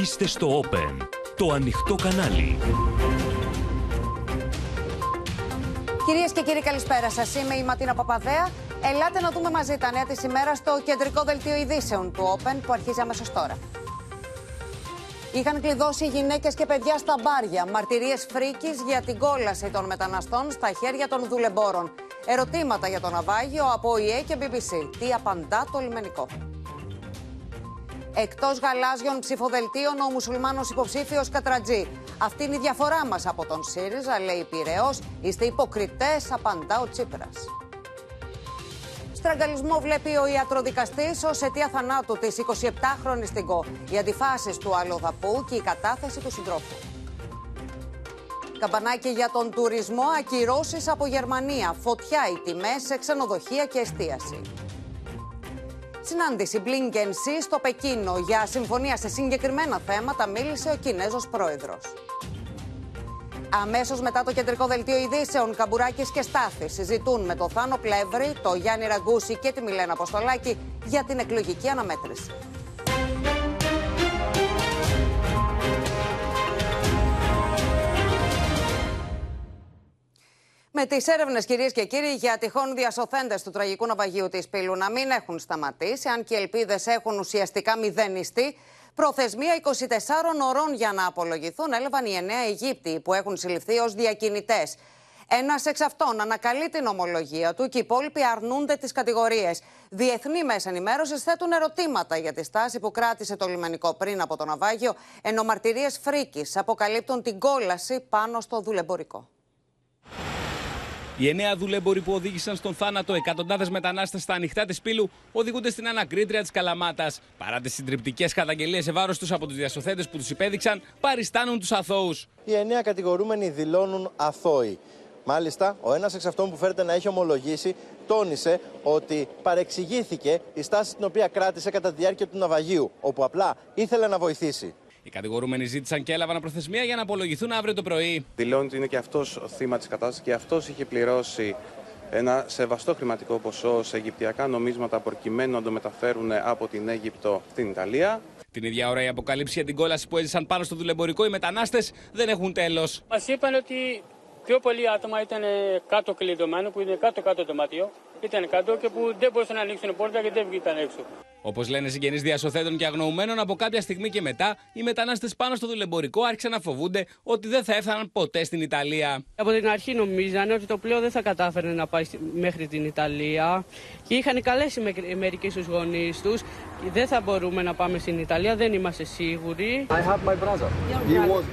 Είστε στο Open, το ανοιχτό κανάλι. Κυρίες και κύριοι, καλησπέρα σας. Είμαι η Ματίνα Παπαδέα. Ελάτε να δούμε μαζί τα νέα της ημέρας στο κεντρικό δελτίο ειδήσεων του Open που αρχίζει αμέσως τώρα. Είχαν κλειδώσει γυναίκες και παιδιά στα μπάρια. Μαρτυρίες φρίκης για την κόλαση των μεταναστών στα χέρια των δουλεμπόρων. Ερωτήματα για το ναυάγιο από ΙΕ και BBC. Τι απαντά το λιμενικό. Εκτός γαλάζιων ψηφοδελτίων, ο μουσουλμάνος υποψήφιος Κατρατζή. Αυτή είναι η διαφορά μας από τον ΣΥΡΙΖΑ, λέει Πυραιό. Είστε υποκριτές, απαντά ο Τσίπρας. Στραγγαλισμό βλέπει ο ιατροδικαστής ως αιτία θανάτου της 27χρονη Τιγκό. Οι αντιφάσεις του αλλοδαπού και η κατάθεση του συντρόφου. Καμπανάκι για τον τουρισμό, ακυρώσεις από Γερμανία. Φωτιά οι τιμές σε ξενοδοχεία και εστίαση. Συνάντηση Blinken στο Πεκίνο για συμφωνία σε συγκεκριμένα θέματα μίλησε ο Κινέζος πρόεδρος. Αμέσως μετά το κεντρικό δελτίο ειδήσεων, Καμπουράκης και Στάθη συζητούν με το Θάνο Πλεύρη, το Γιάννη Ραγκούση και τη Μιλένα Αποστολάκη για την εκλογική αναμέτρηση. Με τις έρευνες, κυρίες και κύριοι, για τυχόν διασωθέντες του τραγικού ναυαγίου της Πύλου να μην έχουν σταματήσει, αν και οι ελπίδες έχουν ουσιαστικά μηδενιστεί, προθεσμία 24 ωρών για να απολογηθούν έλαβαν οι 9 Αιγύπτιοι που έχουν συλληφθεί ως διακινητές. Ένας εξ αυτών ανακαλεί την ομολογία του και οι υπόλοιποι αρνούνται τις κατηγορίες. Διεθνή μέσα ενημέρωσης θέτουν ερωτήματα για τη στάση που κράτησε το λιμενικό πριν από το ναυάγιο, ενώ μαρτυρίες φρίκης αποκαλύπτουν την κόλαση πάνω στο δουλεμπορικό. Οι εννέα δουλέμποροι που οδήγησαν στον θάνατο εκατοντάδες μετανάστες στα ανοιχτά της πύλου οδηγούνται στην ανακρίτρια της Καλαμάτας. Παρά τις συντριπτικές καταγγελίες σε βάρος τους από τους διασωθέντες που τους υπέδειξαν, παριστάνουν τους αθώους. Οι εννέα κατηγορούμενοι δηλώνουν αθώοι. Μάλιστα, ο ένας εξ αυτών που φέρεται να έχει ομολογήσει τόνισε ότι παρεξηγήθηκε η στάση την οποία κράτησε κατά τη διάρκεια του ναυαγίου, όπου απλά ήθελε να βοηθήσει. Οι κατηγορούμενοι ζήτησαν και έλαβαν προθεσμία για να απολογηθούν αύριο το πρωί. Δηλώνει ότι είναι και αυτός θύμα της κατάστασης και αυτός είχε πληρώσει ένα σεβαστό χρηματικό ποσό σε Αιγυπτιακά νομίσματα προκειμένου να το μεταφέρουν από την Αίγυπτο στην Ιταλία. Την ίδια ώρα η αποκαλύψη για την κόλαση που έζησαν πάνω στο δουλεμπορικό οι μετανάστες δεν έχουν τέλος. Μας είπαν ότι πιο πολλοί άτομα ήταν κάτω κλειδωμένο, που είναι κάτω-κάτω το μάτιο. Ήταν κάτω και που δεν μπορούσαν να ανοίξουν πόρτα και δεν βγήκαν έξω. Όπως λένε συγγενείς διασωθέντων και αγνοουμένων, από κάποια στιγμή και μετά, οι μετανάστες πάνω στο δουλεμπορικό άρχισαν να φοβούνται ότι δεν θα έφταναν ποτέ στην Ιταλία. Από την αρχή νομίζανε ότι το πλοίο δεν θα κατάφερε να πάει μέχρι την Ιταλία και είχαν καλέσει μερικοί στους γονείς τους. Δεν θα μπορούμε να πάμε στην Ιταλία, δεν είμαστε σίγουροι. I have my brother. He was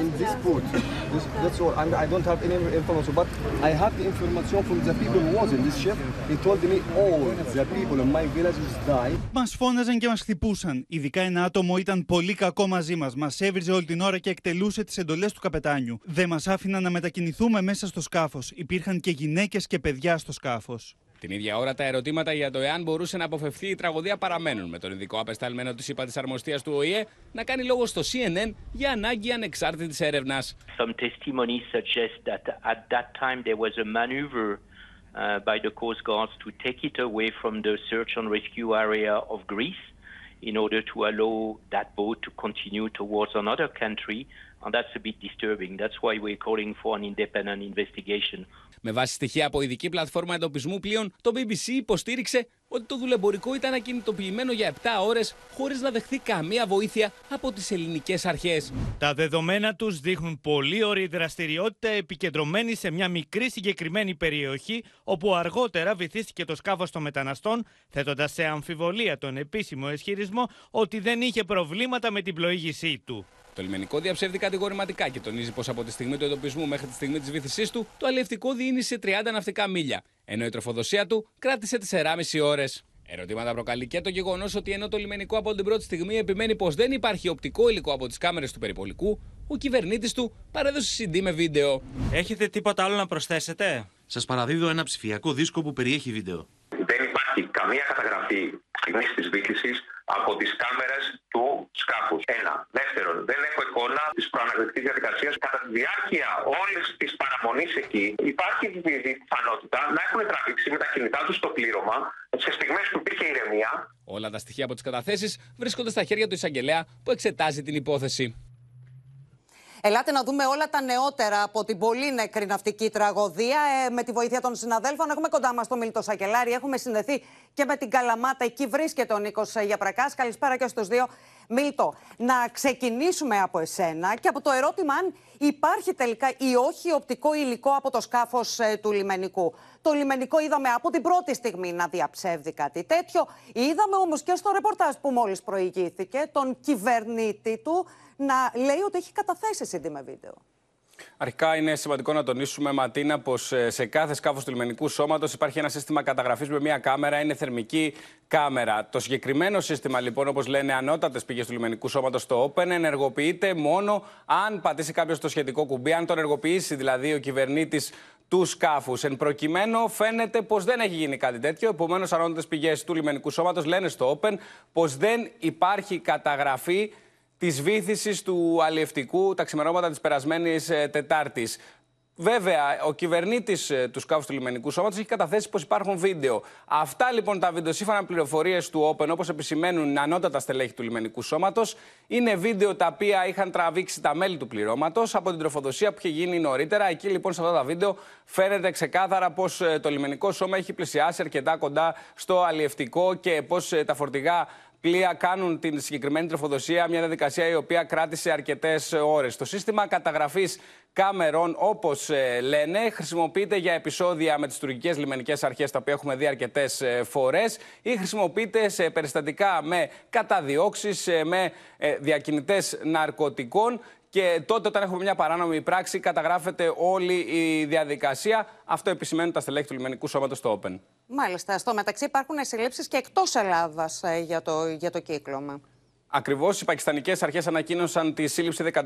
in this boat. This, that's all. And I don't have any information, but I have the information from the people who was in this ship. He told me all the people in my village died. Μας φώναζαν και μας χτυπούσαν. Ειδικά ένα άτομο ήταν πολύ κακό μαζί μας. Μας έβριζε όλη την ώρα και εκτελούσε τις εντολές του καπετάνιου. Δεν μας άφηναν να μετακινηθούμε μέσα στο σκάφος. Υπήρχαν και γυναίκες και παιδιά στο σκάφος. Την ίδια ώρα, τα ερωτήματα για το εάν μπορούσε να αποφευθεί η τραγωδία παραμένουν, με τον ειδικό απεσταλμένο τη ΥΠΑ τη Αρμοστία του ΟΗΕ να κάνει λόγο στο CNN για ανάγκη ανεξάρτητη έρευνα. Some testimonies suggest that at that time there was a maneuver uh, by the Coast Guards to take it away from the search and rescue area of Greece in order to allow that boat to continue towards another country. And that's a bit disturbing. That's why we're calling for an independent investigation. Με βάση στοιχεία από ειδική πλατφόρμα εντοπισμού πλοίων, το BBC υποστήριξε ότι το δουλεμπορικό ήταν ακινητοποιημένο για 7 ώρες χωρίς να δεχθεί καμία βοήθεια από τις ελληνικές αρχές. Τα δεδομένα τους δείχνουν πολύ ωραία δραστηριότητα επικεντρωμένη σε μια μικρή συγκεκριμένη περιοχή, όπου αργότερα βυθίστηκε το σκάφος των μεταναστών, θέτοντας σε αμφιβολία τον επίσημο ισχυρισμό ότι δεν είχε προβλήματα με την πλοήγησή του. Το λιμενικό διαψεύδει κατηγορηματικά και τονίζει πως από τη στιγμή του εντοπισμού μέχρι τη στιγμή της βήθησή του, το αλληλευτικό διήνυσε 30 ναυτικά μίλια, ενώ η τροφοδοσία του κράτησε 4,5 ώρες. Ερωτήματα προκαλεί και το γεγονός ότι ενώ το λιμενικό από την πρώτη στιγμή επιμένει πως δεν υπάρχει οπτικό υλικό από τις κάμερες του περιπολικού, ο κυβερνήτης του παρέδωσε CD με βίντεο. Έχετε τίποτα άλλο να προσθέσετε; Σας παραδίδω ένα ψηφιακό δίσκο που περιέχει βίντεο. Δεν υπάρχει καμία καταγραφή στιγμή της βήθηση από τις κάμερες του σκάφους. Ένα. Δεύτερον, δεν έχω εικόνα της προανακριτική διαδικασίας. Κατά τη διάρκεια όλης της παραμονής εκεί, υπάρχει πιθανότητα να έχουν τραβήξει με τα κινητά τους το πλήρωμα σε στιγμές που υπήρχε ηρεμία. Ο Όλα τα στοιχεία από τις καταθέσεις βρίσκονται στα χέρια του εισαγγελέα που εξετάζει την υπόθεση. Ελάτε να δούμε όλα τα νεότερα από την πολύ νεκρή ναυτική τραγωδία. Ε, με τη βοήθεια των συναδέλφων, έχουμε κοντά μας τον Μίλτο Σακελάρη. Έχουμε συνδεθεί και με την Καλαμάτα. Εκεί βρίσκεται ο Νίκος Γιαπρακά. Καλησπέρα και στους δύο. Μίλτο, να ξεκινήσουμε από εσένα και από το ερώτημα αν υπάρχει τελικά ή όχι οπτικό υλικό από το σκάφος ε, του λιμενικού. Το λιμενικό είδαμε από την πρώτη στιγμή να διαψεύδει κάτι τέτοιο. Είδαμε όμως και στο ρεπορτάζ που μόλις προηγήθηκε τον κυβερνήτη του να λέει ότι έχει καταθέσει CD με βίντεο. Αρχικά είναι σημαντικό να τονίσουμε, Ματίνα, πως ε, σε κάθε σκάφος του λιμενικού σώματος υπάρχει ένα σύστημα καταγραφής με μία κάμερα, είναι θερμική κάμερα. Το συγκεκριμένο σύστημα, λοιπόν, όπως λένε ανώτατες πηγές του λιμενικού σώματος, το Open, ενεργοποιείται μόνο αν πατήσει κάποιος το σχετικό κουμπί, αν το ενεργοποιήσει δηλαδή ο κυβερνήτης του σκάφους. Εν προκειμένου, φαίνεται πως δεν έχει γίνει κάτι τέτοιο. Επομένως, ανώτατες πηγές του λιμενικού σώματος λένε στο Open πως δεν υπάρχει καταγραφή της βήθηση του αλλιευτικού τα ξημερώματα της περασμένης ε, Τετάρτης. Βέβαια, ο κυβερνήτης ε, του σκάφους του λιμενικού σώματος έχει καταθέσει πως υπάρχουν βίντεο. Αυτά λοιπόν τα βίντεο, σύμφωνα με πληροφορίες του Open, όπως επισημαίνουν ανώτατα στελέχη του λιμενικού σώματος, είναι βίντεο τα οποία είχαν τραβήξει τα μέλη του πληρώματος από την τροφοδοσία που είχε γίνει νωρίτερα. Εκεί λοιπόν σε αυτά τα βίντεο φαίνεται ξεκάθαρα πως ε, το λιμενικό σώμα έχει πλησιάσει αρκετά κοντά στο αλλιευτικό και πως τα φορτηγά πλοία κάνουν την συγκεκριμένη τροφοδοσία, μια διαδικασία η οποία κράτησε αρκετές ώρες. Το σύστημα καταγραφής κάμερων, όπως ε, λένε, χρησιμοποιείται για επεισόδια με τις τουρκικές λιμενικές αρχές, τα οποία έχουμε δει αρκετές ε, φορές, ή χρησιμοποιείται σε περιστατικά με καταδιώξεις, ε, με διακινητές ναρκωτικών. Και τότε, όταν έχουμε μια παράνομη πράξη, καταγράφεται όλη η διαδικασία. Αυτό επισημαίνουν τα στελέχη του λιμενικού σώματος στο Open. Μάλιστα. Στο μεταξύ υπάρχουν συλλήψεις και εκτός Ελλάδας ε, για, το, για το κύκλωμα. Ακριβώς, οι πακιστανικές αρχές ανακοίνωσαν τη σύλληψη 14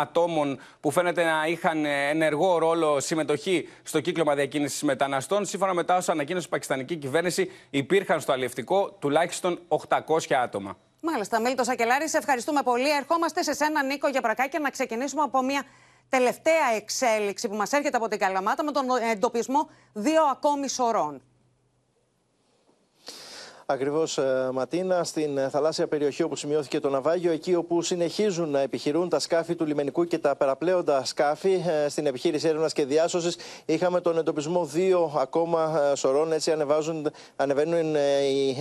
ατόμων που φαίνεται να είχαν ενεργό ρόλο συμμετοχή στο κύκλωμα διακίνησης μεταναστών. Σύμφωνα με τα όσα ανακοίνωσε η πακιστανική κυβέρνηση, υπήρχαν στο αλληλευτικό τουλάχιστον 800 άτομα. Μάλιστα, Μίλτος Σακελάρη, σε ευχαριστούμε πολύ. Ερχόμαστε σε σένα, Νίκο Γιαπρακάκη, να ξεκινήσουμε από μια τελευταία εξέλιξη που μας έρχεται από την Καλαμάτα με τον εντοπισμό δύο ακόμη σωρών. Ακριβώς, ε, Ματίνα, στην ε, θαλάσσια περιοχή όπου σημειώθηκε το ναυάγιο, εκεί όπου συνεχίζουν να επιχειρούν τα σκάφη του λιμενικού και τα περαπλέοντα σκάφη ε, στην επιχείρηση έρευνας και διάσωσης. Είχαμε τον εντοπισμό δύο ακόμα σωρών. Έτσι, ανεβάζουν, ανεβαίνουν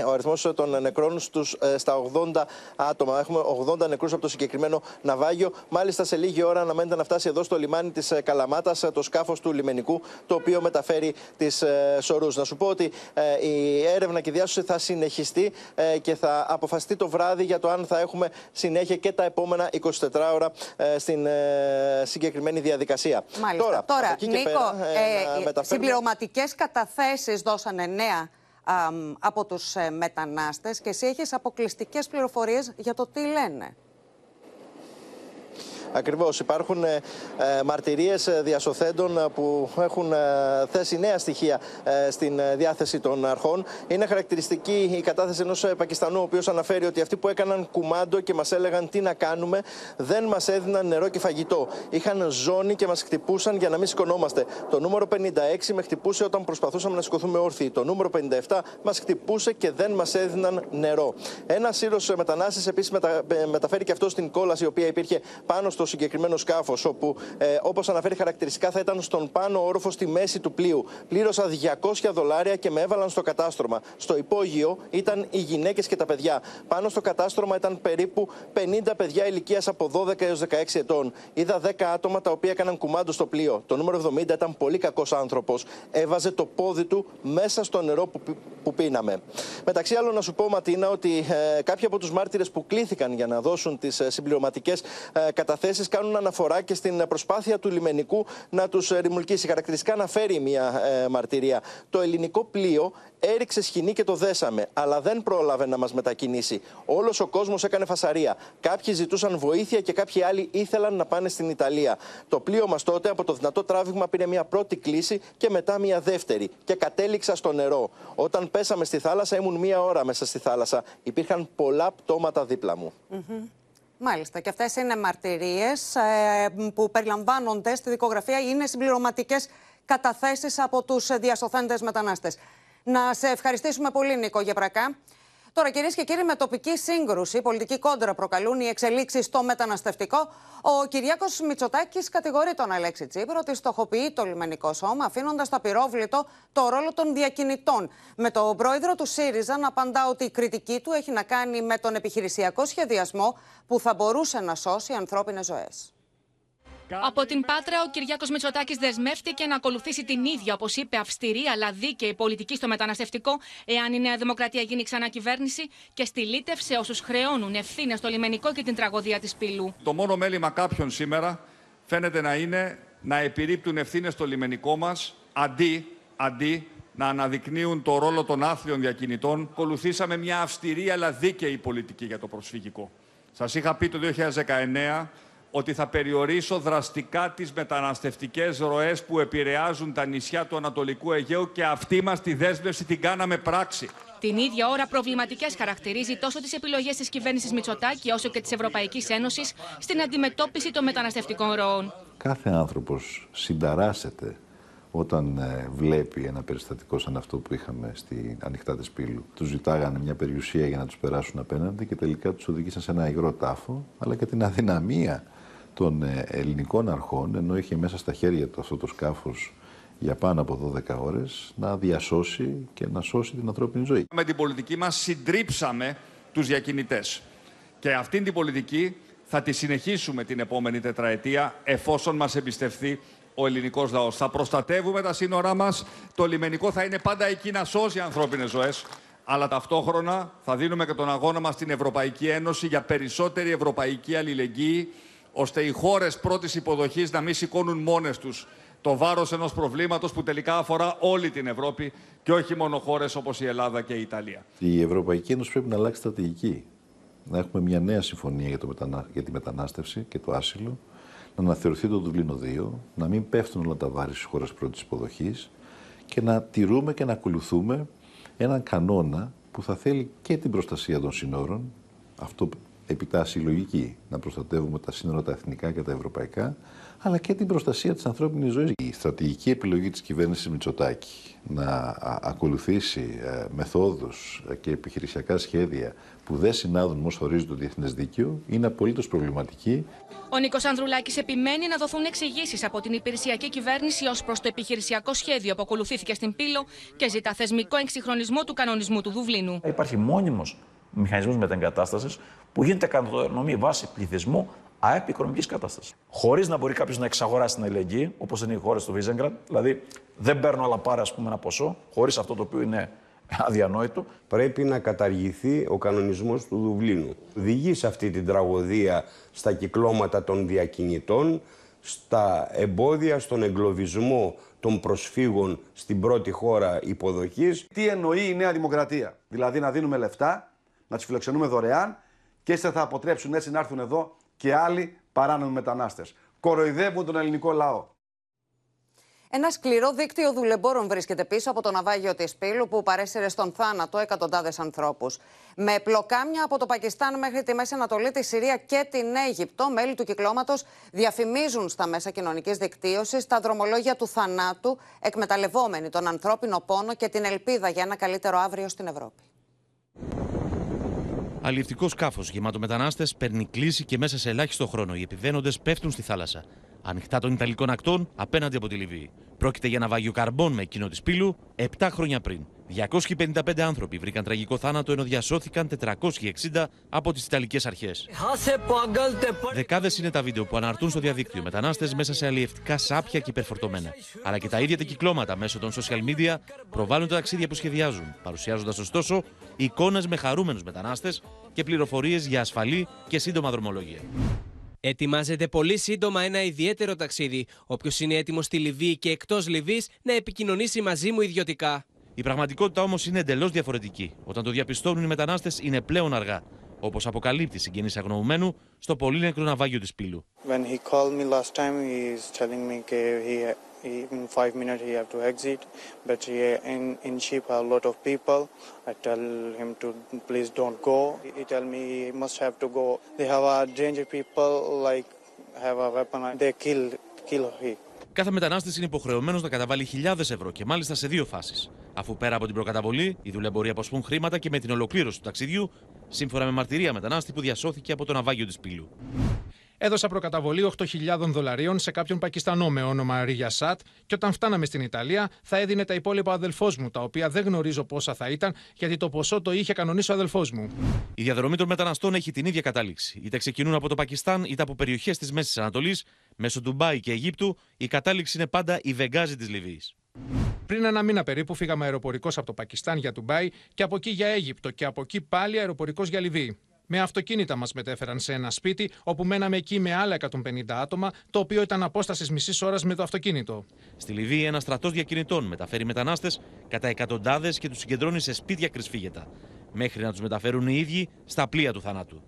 ο αριθμός των νεκρών στους, στα 80 άτομα. Έχουμε 80 νεκρούς από το συγκεκριμένο ναυάγιο. Μάλιστα, σε λίγη ώρα αναμένεται να φτάσει εδώ στο λιμάνι της Καλαμάτας το σκάφος του λιμενικού, το οποίο μεταφέρει τις σωρούς. Να σου πω ότι η έρευνα και διάσωση θα συνεχιστεί ε, και θα αποφασιστεί το βράδυ για το αν θα έχουμε συνέχεια και τα επόμενα 24 ώρα ε, στην ε, συγκεκριμένη διαδικασία. Μάλιστα. Τώρα, Τώρα Νίκο, πέρα, ε, συμπληρωματικές καταθέσεις δώσανε νέα από τους μετανάστες και εσύ έχεις αποκλειστικές πληροφορίες για το τι λένε. Ακριβώς. Υπάρχουν ε, ε μαρτυρίες διασωθέντων ε, που έχουν ε, θέσει νέα στοιχεία στην διάθεση των αρχών. Είναι χαρακτηριστική η κατάθεση ενός Πακιστανού, ο οποίος αναφέρει ότι αυτοί που έκαναν κουμάντο και μας έλεγαν τι να κάνουμε, δεν μας έδιναν νερό και φαγητό. Είχαν ζώνη και μας χτυπούσαν για να μην σηκωνόμαστε. Το νούμερο 56 με χτυπούσε όταν προσπαθούσαμε να σηκωθούμε όρθιοι. Το νούμερο 57 μας χτυπούσε και δεν μας έδιναν νερό. Ένας σύρος μετανάστε επίσης μετα... μεταφέρει και αυτό στην κόλαση, η οποία υπήρχε πάνω στο στο συγκεκριμένο σκάφος, όπου ε, όπως αναφέρει χαρακτηριστικά θα ήταν στον πάνω όροφο στη μέση του πλοίου. Πλήρωσα 200 δολάρια και με έβαλαν στο κατάστρωμα. Στο υπόγειο ήταν οι γυναίκες και τα παιδιά. Πάνω στο κατάστρωμα ήταν περίπου 50 παιδιά ηλικίας από 12 έως 16 ετών. Είδα 10 άτομα τα οποία έκαναν κουμάντο στο πλοίο. Το νούμερο 70 ήταν πολύ κακός άνθρωπος. Έβαζε το πόδι του μέσα στο νερό που, που πίναμε. Μεταξύ άλλων, να σου πω, Ματίνα, ότι ε, κάποιοι από τους μάρτυρες που κλήθηκαν για να δώσουν τις ε, συμπληρωματικές ε, καταθέσεις κάνουν αναφορά και στην προσπάθεια του λιμενικού να τους ρημουλκίσει. Χαρακτηριστικά αναφέρει μια ε, μαρτυρία. Το ελληνικό πλοίο έριξε σκηνή και το δέσαμε, αλλά δεν πρόλαβε να μας μετακινήσει. Όλος ο κόσμος έκανε φασαρία. Κάποιοι ζητούσαν βοήθεια και κάποιοι άλλοι ήθελαν να πάνε στην Ιταλία. Το πλοίο μας τότε από το δυνατό τράβηγμα πήρε μια πρώτη κλίση και μετά μια δεύτερη. Και κατέληξα στο νερό. Όταν πέσαμε στη θάλασσα, ήμουν μία ώρα μέσα στη θάλασσα. Υπήρχαν πολλά πτώματα δίπλα μου. Μάλιστα. Και αυτές είναι μαρτυρίες ε, που περιλαμβάνονται στη δικογραφία. Είναι συμπληρωματικές καταθέσεις από τους διασωθέντες μετανάστες. Να σε ευχαριστήσουμε πολύ, Νίκο Γεπρακά. Τώρα, κυρίες και κύριοι, με τοπική σύγκρουση, πολιτική κόντρα προκαλούν οι εξελίξεις στο μεταναστευτικό. Ο Κυριάκος Μητσοτάκης κατηγορεί τον Αλέξη Τσίπρο ότι στοχοποιεί το λιμενικό σώμα, αφήνοντας στο απειρόβλητο το ρόλο των διακινητών. Με τον πρόεδρο του ΣΥΡΙΖΑ να απαντά ότι η κριτική του έχει να κάνει με τον επιχειρησιακό σχεδιασμό που θα μπορούσε να σώσει ανθρώπινες ζωές. Από την Πάτρα, ο Κυριάκος Μητσοτάκης δεσμεύτηκε να ακολουθήσει την ίδια, όπως είπε, αυστηρή αλλά δίκαιη πολιτική στο μεταναστευτικό, εάν η Νέα Δημοκρατία γίνει ξανά κυβέρνηση και στυλίτευσε όσους χρεώνουν ευθύνες στο λιμενικό και την τραγωδία της Πύλου. Το μόνο μέλημα κάποιων σήμερα φαίνεται να είναι να επιρρύπτουν ευθύνες στο λιμενικό μας αντί, αντί να αναδεικνύουν το ρόλο των άθλιων διακινητών. Ακολουθήσαμε μια αυστηρή αλλά δίκαιη πολιτική για το προσφυγικό. Σας είχα πει το 2019 ότι θα περιορίσω δραστικά τις μεταναστευτικές ροές που επηρεάζουν τα νησιά του Ανατολικού Αιγαίου και αυτή μας τη δέσμευση την κάναμε πράξη. Την ίδια ώρα, προβληματικές χαρακτηρίζει τόσο τις επιλογές της κυβέρνησης Μητσοτάκη όσο και της Ευρωπαϊκής Ένωσης στην αντιμετώπιση των μεταναστευτικών ροών. Κάθε άνθρωπος συνταράσσεται όταν ε, βλέπει ένα περιστατικό σαν αυτό που είχαμε στη ανοιχτά της Πύλου. Τους ζητάγανε μια περιουσία για να τους περάσουν απέναντι και τελικά τους οδηγήσαν σε ένα υγρό τάφο, αλλά και την αδυναμία των ε, ελληνικών αρχών, ενώ είχε μέσα στα χέρια του αυτό το σκάφος για πάνω από 12 ώρες, να διασώσει και να σώσει την ανθρώπινη ζωή. Με την πολιτική μας συντρίψαμε τους διακινητές. Και αυτήν την πολιτική θα τη συνεχίσουμε την επόμενη τετραετία, εφόσον μας εμπιστευτεί ο ελληνικός λαός. Θα προστατεύουμε τα σύνορά μας, το λιμενικό θα είναι πάντα εκεί να σώσει ανθρώπινες ζωές, αλλά ταυτόχρονα θα δίνουμε και τον αγώνα μας στην Ευρωπαϊκή Ένωση για περισσότερη ευρωπαϊκή αλληλεγγύη, ώστε οι χώρες πρώτης υποδοχής να μην σηκώνουν μόνες τους το βάρος ενός προβλήματος που τελικά αφορά όλη την Ευρώπη και όχι μόνο χώρες όπως η Ελλάδα και η Ιταλία. Η Ευρωπαϊκή Ένωση πρέπει να αλλάξει στρατηγική. Να έχουμε μια νέα συμφωνία για, το μετανα... για τη μετανάστευση και το άσυλο, να αναθεωρηθεί το Δουβλίνο 2, να μην πέφτουν όλα τα βάρη στις χώρες πρώτης υποδοχής και να τηρούμε και να ακολουθούμε έναν κανόνα που θα θέλει και την προστασία των συνόρων, αυτό επιτάσσει λογική να προστατεύουμε τα σύνορα τα εθνικά και τα ευρωπαϊκά, αλλά και την προστασία της ανθρώπινης ζωής. Η στρατηγική επιλογή της κυβέρνησης Μητσοτάκη να ακολουθήσει ε, μεθόδους και επιχειρησιακά σχέδια που δεν συνάδουν με όσο ορίζει το διεθνές δίκαιο είναι απολύτως προβληματική. Ο Νίκος Ανδρουλάκης επιμένει να δοθούν εξηγήσεις από την υπηρεσιακή κυβέρνηση ως προς το επιχειρησιακό σχέδιο που ακολουθήθηκε στην Πύλο και ζητά θεσμικό εξυγχρονισμό του κανονισμού του Δουβλίνου. Υπάρχει μόνιμος μηχανισμούς μετεγκατάστασης που γίνεται κατανομή βάση πληθυσμού ΑΕΠ οικονομικής κατάστασης. Χωρίς να μπορεί κάποιος να εξαγοράσει την αλληλεγγύη, όπως είναι οι χώρες του Βίζεγκραντ, δηλαδή δεν παίρνω αλλά πάρε ας πούμε, ένα ποσό, χωρίς αυτό το οποίο είναι αδιανόητο. Πρέπει να καταργηθεί ο κανονισμός του Δουβλίνου. Οδηγεί σε αυτή την τραγωδία στα κυκλώματα των διακινητών, στα εμπόδια, στον εγκλωβισμό των προσφύγων στην πρώτη χώρα υποδοχής. Τι εννοεί η Νέα Δημοκρατία, δηλαδή να δίνουμε λεφτά να τι φιλοξενούμε δωρεάν και έτσι θα αποτρέψουν έτσι να έρθουν εδώ και άλλοι παράνομοι μετανάστες. Κοροϊδεύουν τον ελληνικό λαό. Ένα σκληρό δίκτυο δουλεμπόρων βρίσκεται πίσω από το ναυάγιο της Πύλου που παρέσυρε στον θάνατο εκατοντάδες ανθρώπους. Με πλοκάμια από το Πακιστάν μέχρι τη Μέση Ανατολή, τη Συρία και την Αίγυπτο, μέλη του κυκλώματος διαφημίζουν στα μέσα κοινωνικής δικτύωσης τα δρομολόγια του θανάτου, εκμεταλλευόμενοι τον ανθρώπινο πόνο και την ελπίδα για ένα καλύτερο αύριο στην Ευρώπη. Αλληλευτικό σκάφος γεμάτο μετανάστε παίρνει κλίση και μέσα σε ελάχιστο χρόνο οι επιβαίνοντες πέφτουν στη θάλασσα. Ανοιχτά των Ιταλικών ακτών απέναντι από τη Λιβύη. Πρόκειται για ναυάγιο καρμπών με εκείνο της πύλου 7 χρόνια πριν. 255 άνθρωποι βρήκαν τραγικό θάνατο ενώ διασώθηκαν 460 από τις Ιταλικές αρχές. Δεκάδες είναι τα βίντεο που αναρτούν στο διαδίκτυο μετανάστες μέσα σε αλλιευτικά σάπια και υπερφορτωμένα. Αλλά και τα ίδια τα κυκλώματα μέσω των social media προβάλλουν τα ταξίδια που σχεδιάζουν, παρουσιάζοντας ωστόσο εικόνες με χαρούμενους μετανάστες και πληροφορίες για ασφαλή και σύντομα δρομολόγια. Ετοιμάζεται πολύ σύντομα ένα ιδιαίτερο ταξίδι. Όποιος είναι έτοιμος στη Λιβύη και εκτός Λιβύης να επικοινωνήσει μαζί μου ιδιωτικά. Η πραγματικότητα όμω είναι εντελώ διαφορετική. Όταν το διαπιστώνουν οι μετανάστε, είναι πλέον αργά. Όπω αποκαλύπτει συγγενή αγνοωμένου στο πολύ νεκρό ναυάγιο τη Πύλου. When he called me last time, he is telling me he, he in five minutes he have to exit, but he, in in ship a lot of people. I tell him to please don't go. He tell me he must have to go. They have a danger people like have a weapon. They kill kill he. Κάθε μετανάστης είναι υποχρεωμένος να καταβάλει χιλιάδες ευρώ και μάλιστα σε δύο φάσεις. Αφού πέρα από την προκαταβολή, οι δουλειά μπορεί αποσπούν χρήματα και με την ολοκλήρωση του ταξιδιού, σύμφωνα με μαρτυρία μετανάστη που διασώθηκε από το ναυάγιο της πύλου. Έδωσα προκαταβολή 8.000 δολαρίων σε κάποιον Πακιστανό με όνομα Ρίγια Σάτ και όταν φτάναμε στην Ιταλία θα έδινε τα υπόλοιπα ο αδελφός μου, τα οποία δεν γνωρίζω πόσα θα ήταν γιατί το ποσό το είχε κανονίσει ο αδελφός μου. Η διαδρομή των μεταναστών έχει την ίδια κατάληξη. Είτε ξεκινούν από το Πακιστάν είτε από περιοχές της Μέσης Ανατολής, μέσω Ντουμπάι και Αιγύπτου, η κατάληξη είναι πάντα η Βεγγάζη της Λιβύης. Πριν ένα μήνα περίπου φύγαμε αεροπορικός από το Πακιστάν για Ντουμπάι και από εκεί για Αίγυπτο και από εκεί πάλι αεροπορικός για Λιβύη. Με αυτοκίνητα μας μετέφεραν σε ένα σπίτι, όπου μέναμε εκεί με άλλα 150 άτομα, το οποίο ήταν απόστασης μισής ώρας με το αυτοκίνητο. Στη Λιβύη, ένα στρατός διακινητών μεταφέρει μετανάστες κατά εκατοντάδες και τους συγκεντρώνει σε σπίτια κρυσφύγετα, μέχρι να τους μεταφέρουν οι ίδιοι στα πλοία του θανάτου.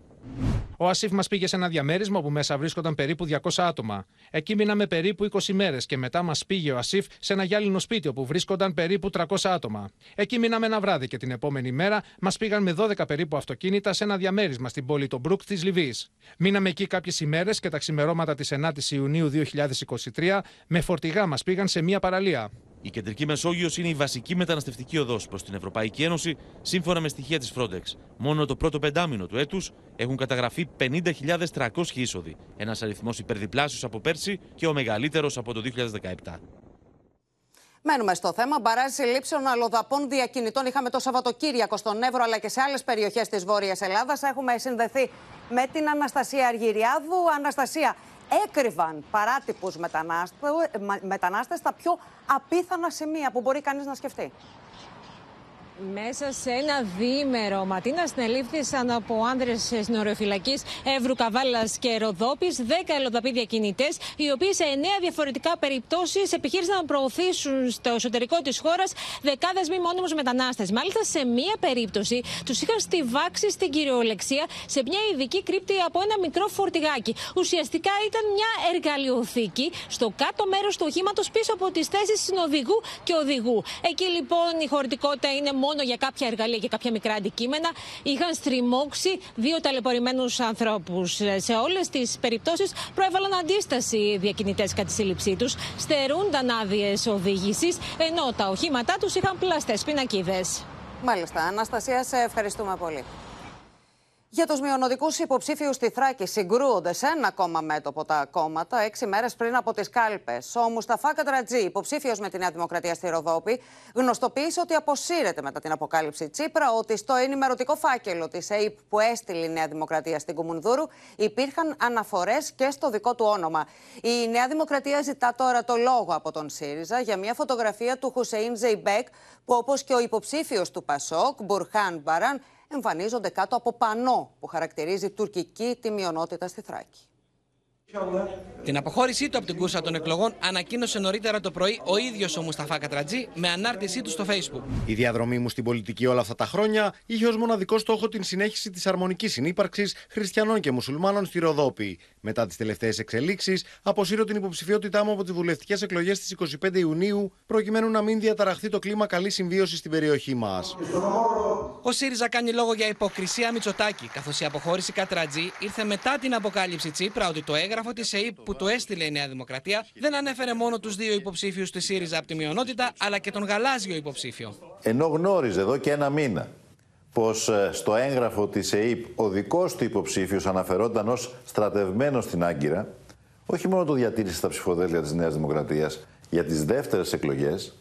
Ο Ασίφ μας πήγε σε ένα διαμέρισμα όπου μέσα βρίσκονταν περίπου 200 άτομα. Εκεί μείναμε περίπου 20 μέρες και μετά μας πήγε ο Ασίφ σε ένα γυάλινο σπίτι όπου βρίσκονταν περίπου 300 άτομα. Εκεί μείναμε ένα βράδυ και την επόμενη μέρα μας πήγαν με 12 περίπου αυτοκίνητα σε ένα διαμέρισμα στην πόλη των Μπρουκ της Λιβύης. Μείναμε εκεί κάποιες ημέρες και τα ξημερώματα της 9η Ιουνίου 2023 με φορτηγά μας πήγαν σε μια παραλία. Η κεντρική Μεσόγειος είναι η βασική μεταναστευτική οδός προς την Ευρωπαϊκή Ένωση, σύμφωνα με στοιχεία της Frontex. Μόνο το πρώτο πεντάμινο του έτους έχουν καταγραφεί 50.300 είσοδοι, ένας αριθμός υπερδιπλάσιος από πέρσι και ο μεγαλύτερος από το 2017. Μένουμε στο θέμα. Μπαράζ λήψεων αλλοδαπών διακινητών είχαμε το Σαββατοκύριακο στον Εύρο αλλά και σε άλλες περιοχές της Βόρειας Ελλάδας. Έχουμε συνδεθεί με την Αναστασία Αργυριάδου. Αναστασία, έκρυβαν παράτυπους μετανάστες στα πιο απίθανα σημεία που μπορεί κανείς να σκεφτεί. Μέσα σε ένα διήμερο, Ματίνα συνελήφθησαν από άνδρες συνοριοφυλακής Εύρου Καβάλας και Ροδόπης 10 ελοδαπή διακινητέ, οι οποίοι σε 9 διαφορετικά περιπτώσεις επιχείρησαν να προωθήσουν στο εσωτερικό της χώρας δεκάδες μη μόνιμους μετανάστες. Μάλιστα, σε μία περίπτωση τους είχαν στηβάξει στην κυριολεξία σε μια ειδική κρύπτη από ένα μικρό φορτηγάκι. Ουσιαστικά ήταν μια εργαλειοθήκη στο κάτω μέρος του οχήματος πίσω από τις θέσεις συνοδηγού και οδηγού. Εκεί λοιπόν η χωρητικότητα είναι μόνο για κάποια εργαλεία και κάποια μικρά αντικείμενα, είχαν στριμώξει δύο ταλαιπωρημένους ανθρώπους. Σε όλες τις περιπτώσεις προέβαλαν αντίσταση οι διακινητές κατά τη σύλληψή τους, στερούνταν άδειες οδήγησης, ενώ τα οχήματά τους είχαν πλαστές πινακίδες. Μάλιστα. Αναστασία, σε ευχαριστούμε πολύ. Για τους μειονοτικούς υποψήφιους στη Θράκη συγκρούονται σε ένα ακόμα μέτωπο τα κόμματα έξι μέρες πριν από τις κάλπες. Ο Μουσταφά Κατρατζή, υποψήφιος με τη Νέα Δημοκρατία στη Ροδόπη, γνωστοποίησε ότι αποσύρεται μετά την αποκάλυψη Τσίπρα ότι στο ενημερωτικό φάκελο της ΑΕΠ που έστειλε η Νέα Δημοκρατία στην Κουμουνδούρου υπήρχαν αναφορές και στο δικό του όνομα. Η Νέα Δημοκρατία ζητά τώρα το λόγο από τον ΣΥΡΙΖΑ για μια φωτογραφία του Χουσεϊν Ζεϊμπέκ, που όπως και ο υποψήφιος του Πασόκ, Μπουρχάν Μπαράν, εμφανίζονται κάτω από πανό που χαρακτηρίζει τουρκική τη μειονότητα στη Θράκη. Την αποχώρησή του από την κούρσα των εκλογών ανακοίνωσε νωρίτερα το πρωί ο ίδιος ο Μουσταφά Κατρατζή με ανάρτησή του στο Facebook. Η διαδρομή μου στην πολιτική όλα αυτά τα χρόνια είχε ως μοναδικό στόχο την συνέχιση της αρμονικής συνύπαρξης χριστιανών και μουσουλμάνων στη Ροδόπη. Μετά τις τελευταίες εξελίξεις, αποσύρω την υποψηφιότητά μου από τις βουλευτικές εκλογές της 25 Ιουνίου, προκειμένου να μην διαταραχθεί το κλίμα καλής συμβίωσης στην περιοχή μας. Ο ΣΥΡΙΖΑ κάνει λόγο για υποκρισία Μητσοτάκη, καθώς η αποχώρηση Κατρατζή ήρθε μετά την αποκάλυψη Τσίπρα ότι το έγγραφο τη ΕΕΠ που το έστειλε η Νέα Δημοκρατία δεν ανέφερε μόνο τους δύο υποψήφιους της ΣΥΡΙΖΑ από τη μειονότητα, αλλά και τον γαλάζιο υποψήφιο. Ενώ γνώριζε εδώ και ένα μήνα πως ε, στο έγγραφο της ΕΕΠ ο δικός του υποψήφιος αναφερόταν ως στρατευμένος στην Άγκυρα, όχι μόνο το διατήρησε στα ψηφοδέλτια της Νέας Δημοκρατίας για τις δεύτερες εκλογές,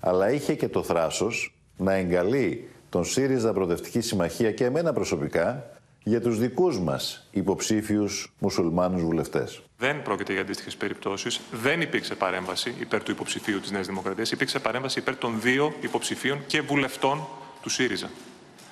αλλά είχε και το θράσος να εγκαλεί τον ΣΥΡΙΖΑ Προοδευτική Συμμαχία και εμένα προσωπικά για τους δικούς μας υποψήφιους μουσουλμάνους βουλευτές. Δεν πρόκειται για αντίστοιχες περιπτώσεις. Δεν υπήρξε παρέμβαση υπέρ του υποψηφίου της Νέας Δημοκρατίας. Υπήρξε παρέμβαση υπέρ των δύο υποψηφίων και βουλευτών του ΣΥΡΙΖΑ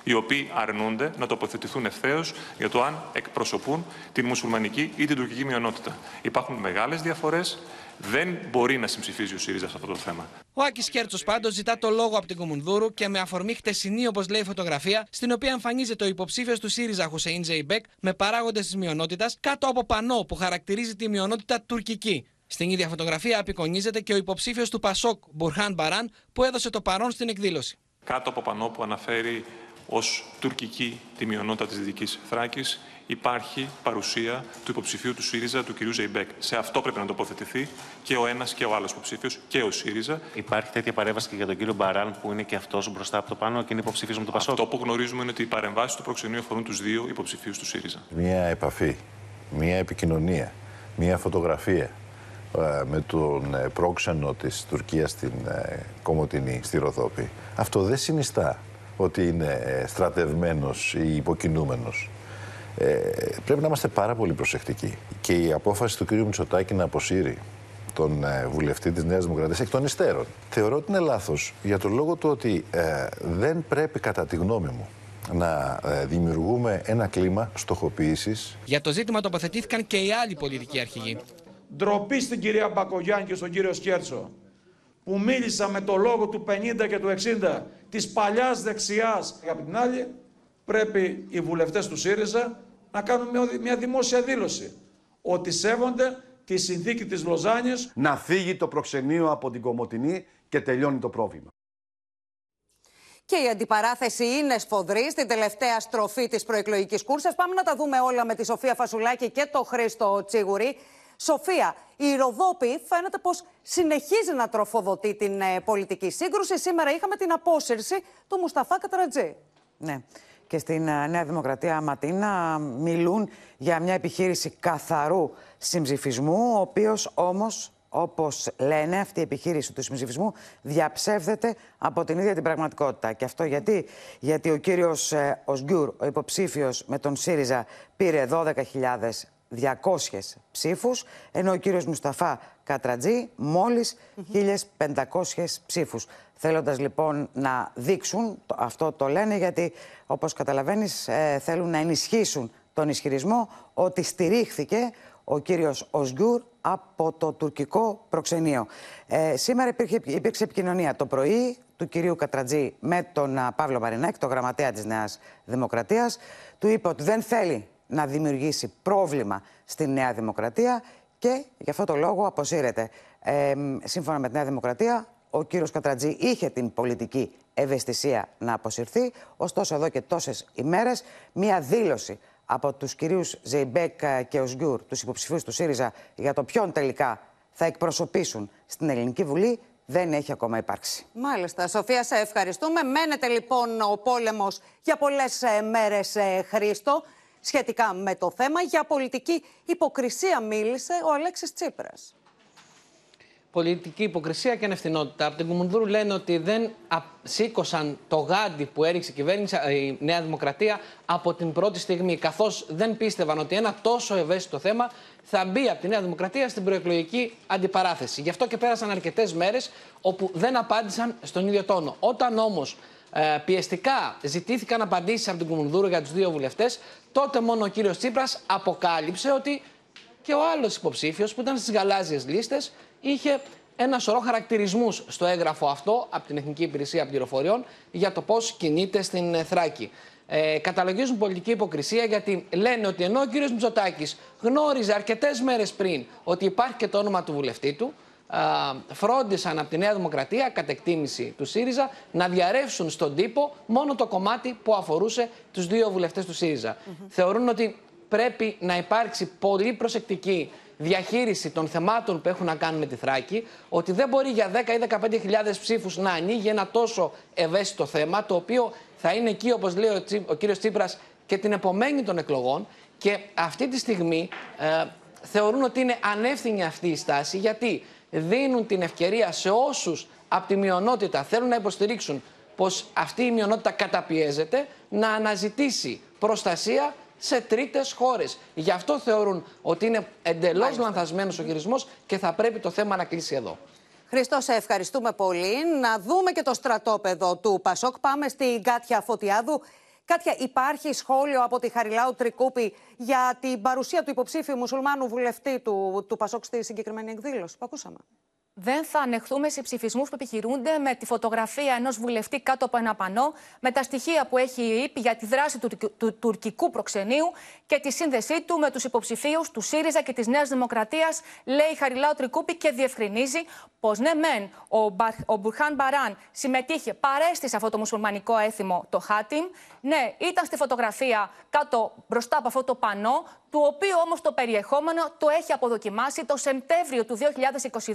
οι οποίοι αρνούνται να τοποθετηθούν ευθέως για το αν εκπροσωπούν την μουσουλμανική ή την τουρκική μειονότητα. Υπάρχουν μεγάλες διαφορές δεν μπορεί να συμψηφίζει ο ΣΥΡΙΖΑ σε αυτό το θέμα. Ο Άκης Κέρτσος πάντως ζητά το λόγο από την Κομουνδούρου και με αφορμή χτεσινή, όπως λέει η φωτογραφία, στην οποία εμφανίζεται ο υποψήφιος του ΣΥΡΙΖΑ Χουσέιν Ζεϊμπέκ με παράγοντες της μειονότητας κάτω από πανό που χαρακτηρίζει τη μειονότητα τουρκική. Στην ίδια φωτογραφία απεικονίζεται και ο υποψήφιος του Πασόκ Μπουρχάν Μπαράν που έδωσε το παρόν στην εκδήλωση. Κάτω από πανό που αναφέρει ως τουρκική τη μειονότητα της Δυτικής Θράκης υπάρχει παρουσία του υποψηφίου του ΣΥΡΙΖΑ, του κ. Ζεϊμπέκ. Σε αυτό πρέπει να τοποθετηθεί και ο ένας και ο άλλος υποψήφιος και ο ΣΥΡΙΖΑ. Υπάρχει τέτοια παρέμβαση και για τον κύριο Μπαράν που είναι και αυτός μπροστά από το πάνω και είναι υποψήφιος με το Πασόκ. Αυτό που γνωρίζουμε είναι ότι οι παρεμβάσεις του προξενείου αφορούν τους δύο υποψηφίους του ΣΥΡΙΖΑ. Μία επαφή, μία επικοινωνία, μία φωτογραφία ε, με τον ε, πρόξενο της Τουρκίας στην ε, Κομωτινή, στη Ροδόπη. Αυτό δεν συνιστά ότι είναι στρατευμένος ή υποκινούμενος. Ε, πρέπει να είμαστε πάρα πολύ προσεκτικοί. Και η απόφαση του κ. Μητσοτάκη να αποσύρει τον ε, βουλευτή της Νέας Δημοκρατίας εκ των υστέρων. Θεωρώ ότι είναι λάθος για τον λόγο του ότι ε, δεν πρέπει κατά τη γνώμη μου να ε, δημιουργούμε ένα κλίμα στοχοποίησης. Για το ζήτημα τοποθετήθηκαν και οι άλλοι πολιτικοί αρχηγοί. Ντροπή στην κυρία Μπακογιάννη και στον κύριο Σκέρτσο που μίλησα με το λόγο του 50 και του 60 της παλιάς δεξιάς. Από την άλλη πρέπει οι βουλευτές του ΣΥΡΙΖΑ να κάνουν μια δημόσια δήλωση ότι σέβονται τη συνθήκη της Λοζάνης. Να φύγει το προξενείο από την Κομωτινή και τελειώνει το πρόβλημα. Και η αντιπαράθεση είναι σφοδρή στην τελευταία στροφή της προεκλογικής κούρσας. Πάμε να τα δούμε όλα με τη Σοφία Φασουλάκη και το Χρήστο Τσίγουρη. Σοφία, η Ροδόπη φαίνεται πως συνεχίζει να τροφοδοτεί την ε, πολιτική σύγκρουση. Σήμερα είχαμε την απόσυρση του Μουσταφά Κατρατζή. Ναι και στην ε, Νέα Δημοκρατία Ματίνα μιλούν για μια επιχείρηση καθαρού συμψηφισμού, ο οποίος όμως όπως λένε, αυτή η επιχείρηση του συμψηφισμού διαψεύδεται από την ίδια την πραγματικότητα. Και αυτό γιατί, γιατί ο κύριος ε, Οσγκιούρ, ο υποψήφιος με τον ΣΥΡΙΖΑ, πήρε 12.200 ψήφους, ενώ ο κύριος Μουσταφά Κατρατζή μόλις 1.500 ψήφους. Θέλοντας λοιπόν να δείξουν, αυτό το λένε γιατί όπως καταλαβαίνεις ε, θέλουν να ενισχύσουν τον ισχυρισμό ότι στηρίχθηκε ο κύριος Οσγκούρ από το τουρκικό προξενείο. Ε, σήμερα υπήρχε, υπήρξε επικοινωνία το πρωί του κυρίου Κατρατζή με τον Παύλο Μαρινέκ, το γραμματέα της Νέας Δημοκρατίας. Του είπε ότι δεν θέλει να δημιουργήσει πρόβλημα στη Νέα Δημοκρατία και γι' αυτό το λόγο αποσύρεται. Ε, σύμφωνα με τη Νέα Δημοκρατία, ο κύριος Κατρατζή είχε την πολιτική ευαισθησία να αποσυρθεί. Ωστόσο, εδώ και τόσες ημέρες, μία δήλωση από τους κυρίους Ζεϊμπέκ και Οσγκιούρ, τους υποψηφίους του ΣΥΡΙΖΑ, για το ποιον τελικά θα εκπροσωπήσουν στην Ελληνική Βουλή, δεν έχει ακόμα υπάρξει. Μάλιστα. Σοφία, σε ευχαριστούμε. Μένεται λοιπόν ο πόλεμος για πολλές ε, μέρες, ε, Χρήστο, σχετικά με το θέμα. Για πολιτική υποκρισία μίλησε ο Αλέξης Τσίπρας πολιτική υποκρισία και ανευθυνότητα. Από την Κουμουνδούρου λένε ότι δεν σήκωσαν το γάντι που έριξε η κυβέρνηση, η Νέα Δημοκρατία, από την πρώτη στιγμή. Καθώς δεν πίστευαν ότι ένα τόσο ευαίσθητο θέμα θα μπει από τη Νέα Δημοκρατία στην προεκλογική αντιπαράθεση. Γι' αυτό και πέρασαν αρκετές μέρες όπου δεν απάντησαν στον ίδιο τόνο. Όταν όμως ε, πιεστικά ζητήθηκαν απαντήσεις από την Κουμουνδούρου για τους δύο βουλευτές, τότε μόνο ο κύριος Τσίπρας αποκάλυψε ότι και ο άλλος υποψήφιος που ήταν στις γαλάζιες λίστες είχε ένα σωρό χαρακτηρισμούς στο έγγραφο αυτό από την Εθνική Υπηρεσία Πληροφοριών για το πώς κινείται στην Θράκη. Ε, καταλογίζουν πολιτική υποκρισία γιατί λένε ότι ενώ ο κ. Μητσοτάκης γνώριζε αρκετές μέρες πριν ότι υπάρχει και το όνομα του βουλευτή του, α, φρόντισαν από τη Νέα Δημοκρατία, κατ' εκτίμηση του ΣΥΡΙΖΑ, να διαρρεύσουν στον τύπο μόνο το κομμάτι που αφορούσε τους δύο βουλευτές του ΣΥΡΙΖΑ. Θεωρούν ότι πρέπει να υπάρξει πολύ προσεκτική διαχείριση των θεμάτων που έχουν να κάνουν με τη Θράκη, ότι δεν μπορεί για 10 ή 15.000 ψήφους να ανοίγει ένα τόσο ευαίσθητο θέμα, το οποίο θα είναι εκεί, όπως λέει ο, Τσι, ο κύριος Τσίπρας, και την επομένη των εκλογών. Και αυτή τη στιγμή ε, θεωρούν ότι είναι ανεύθυνη αυτή η στάση, γιατί δίνουν την ευκαιρία σε όσους από τη μειονότητα θέλουν να υποστηρίξουν πως αυτή η μειονότητα καταπιέζεται, να αναζητήσει προστασία σε τρίτες χώρες. Γι' αυτό θεωρούν ότι είναι εντελώς λανθασμένος ο χειρισμό και θα πρέπει το θέμα να κλείσει εδώ. Χριστός, σε ευχαριστούμε πολύ. Να δούμε και το στρατόπεδο του Πασόκ. Πάμε στην Κάτια Φωτιάδου. Κάτια, υπάρχει σχόλιο από τη Χαριλάου Τρικούπη για την παρουσία του υποψήφιου μουσουλμάνου βουλευτή του, του Πασόκ στη συγκεκριμένη εκδήλωση που ακούσαμε; Δεν θα ανεχθούμε σε ψηφισμούς που επιχειρούνται με τη φωτογραφία ενός βουλευτή κάτω από ένα πανό, με τα στοιχεία που έχει είπε για τη δράση του, του, του τουρκικού προξενείου και τη σύνδεσή του με τους υποψηφίους του ΣΥΡΙΖΑ και της Νέας Δημοκρατίας, λέει Χαριλάου Τρικούπη και διευκρινίζει πως ναι, μεν ο, ο Μπουρχάν Μπαράν συμμετείχε, παρέστη σε αυτό το μουσουλμανικό έθιμο, το Χάτιμ. Ναι, ήταν στη φωτογραφία κάτω μπροστά από αυτό το πανό, του οποίου όμως το περιεχόμενο το έχει αποδοκιμάσει το Σεπτέμβριο του 2022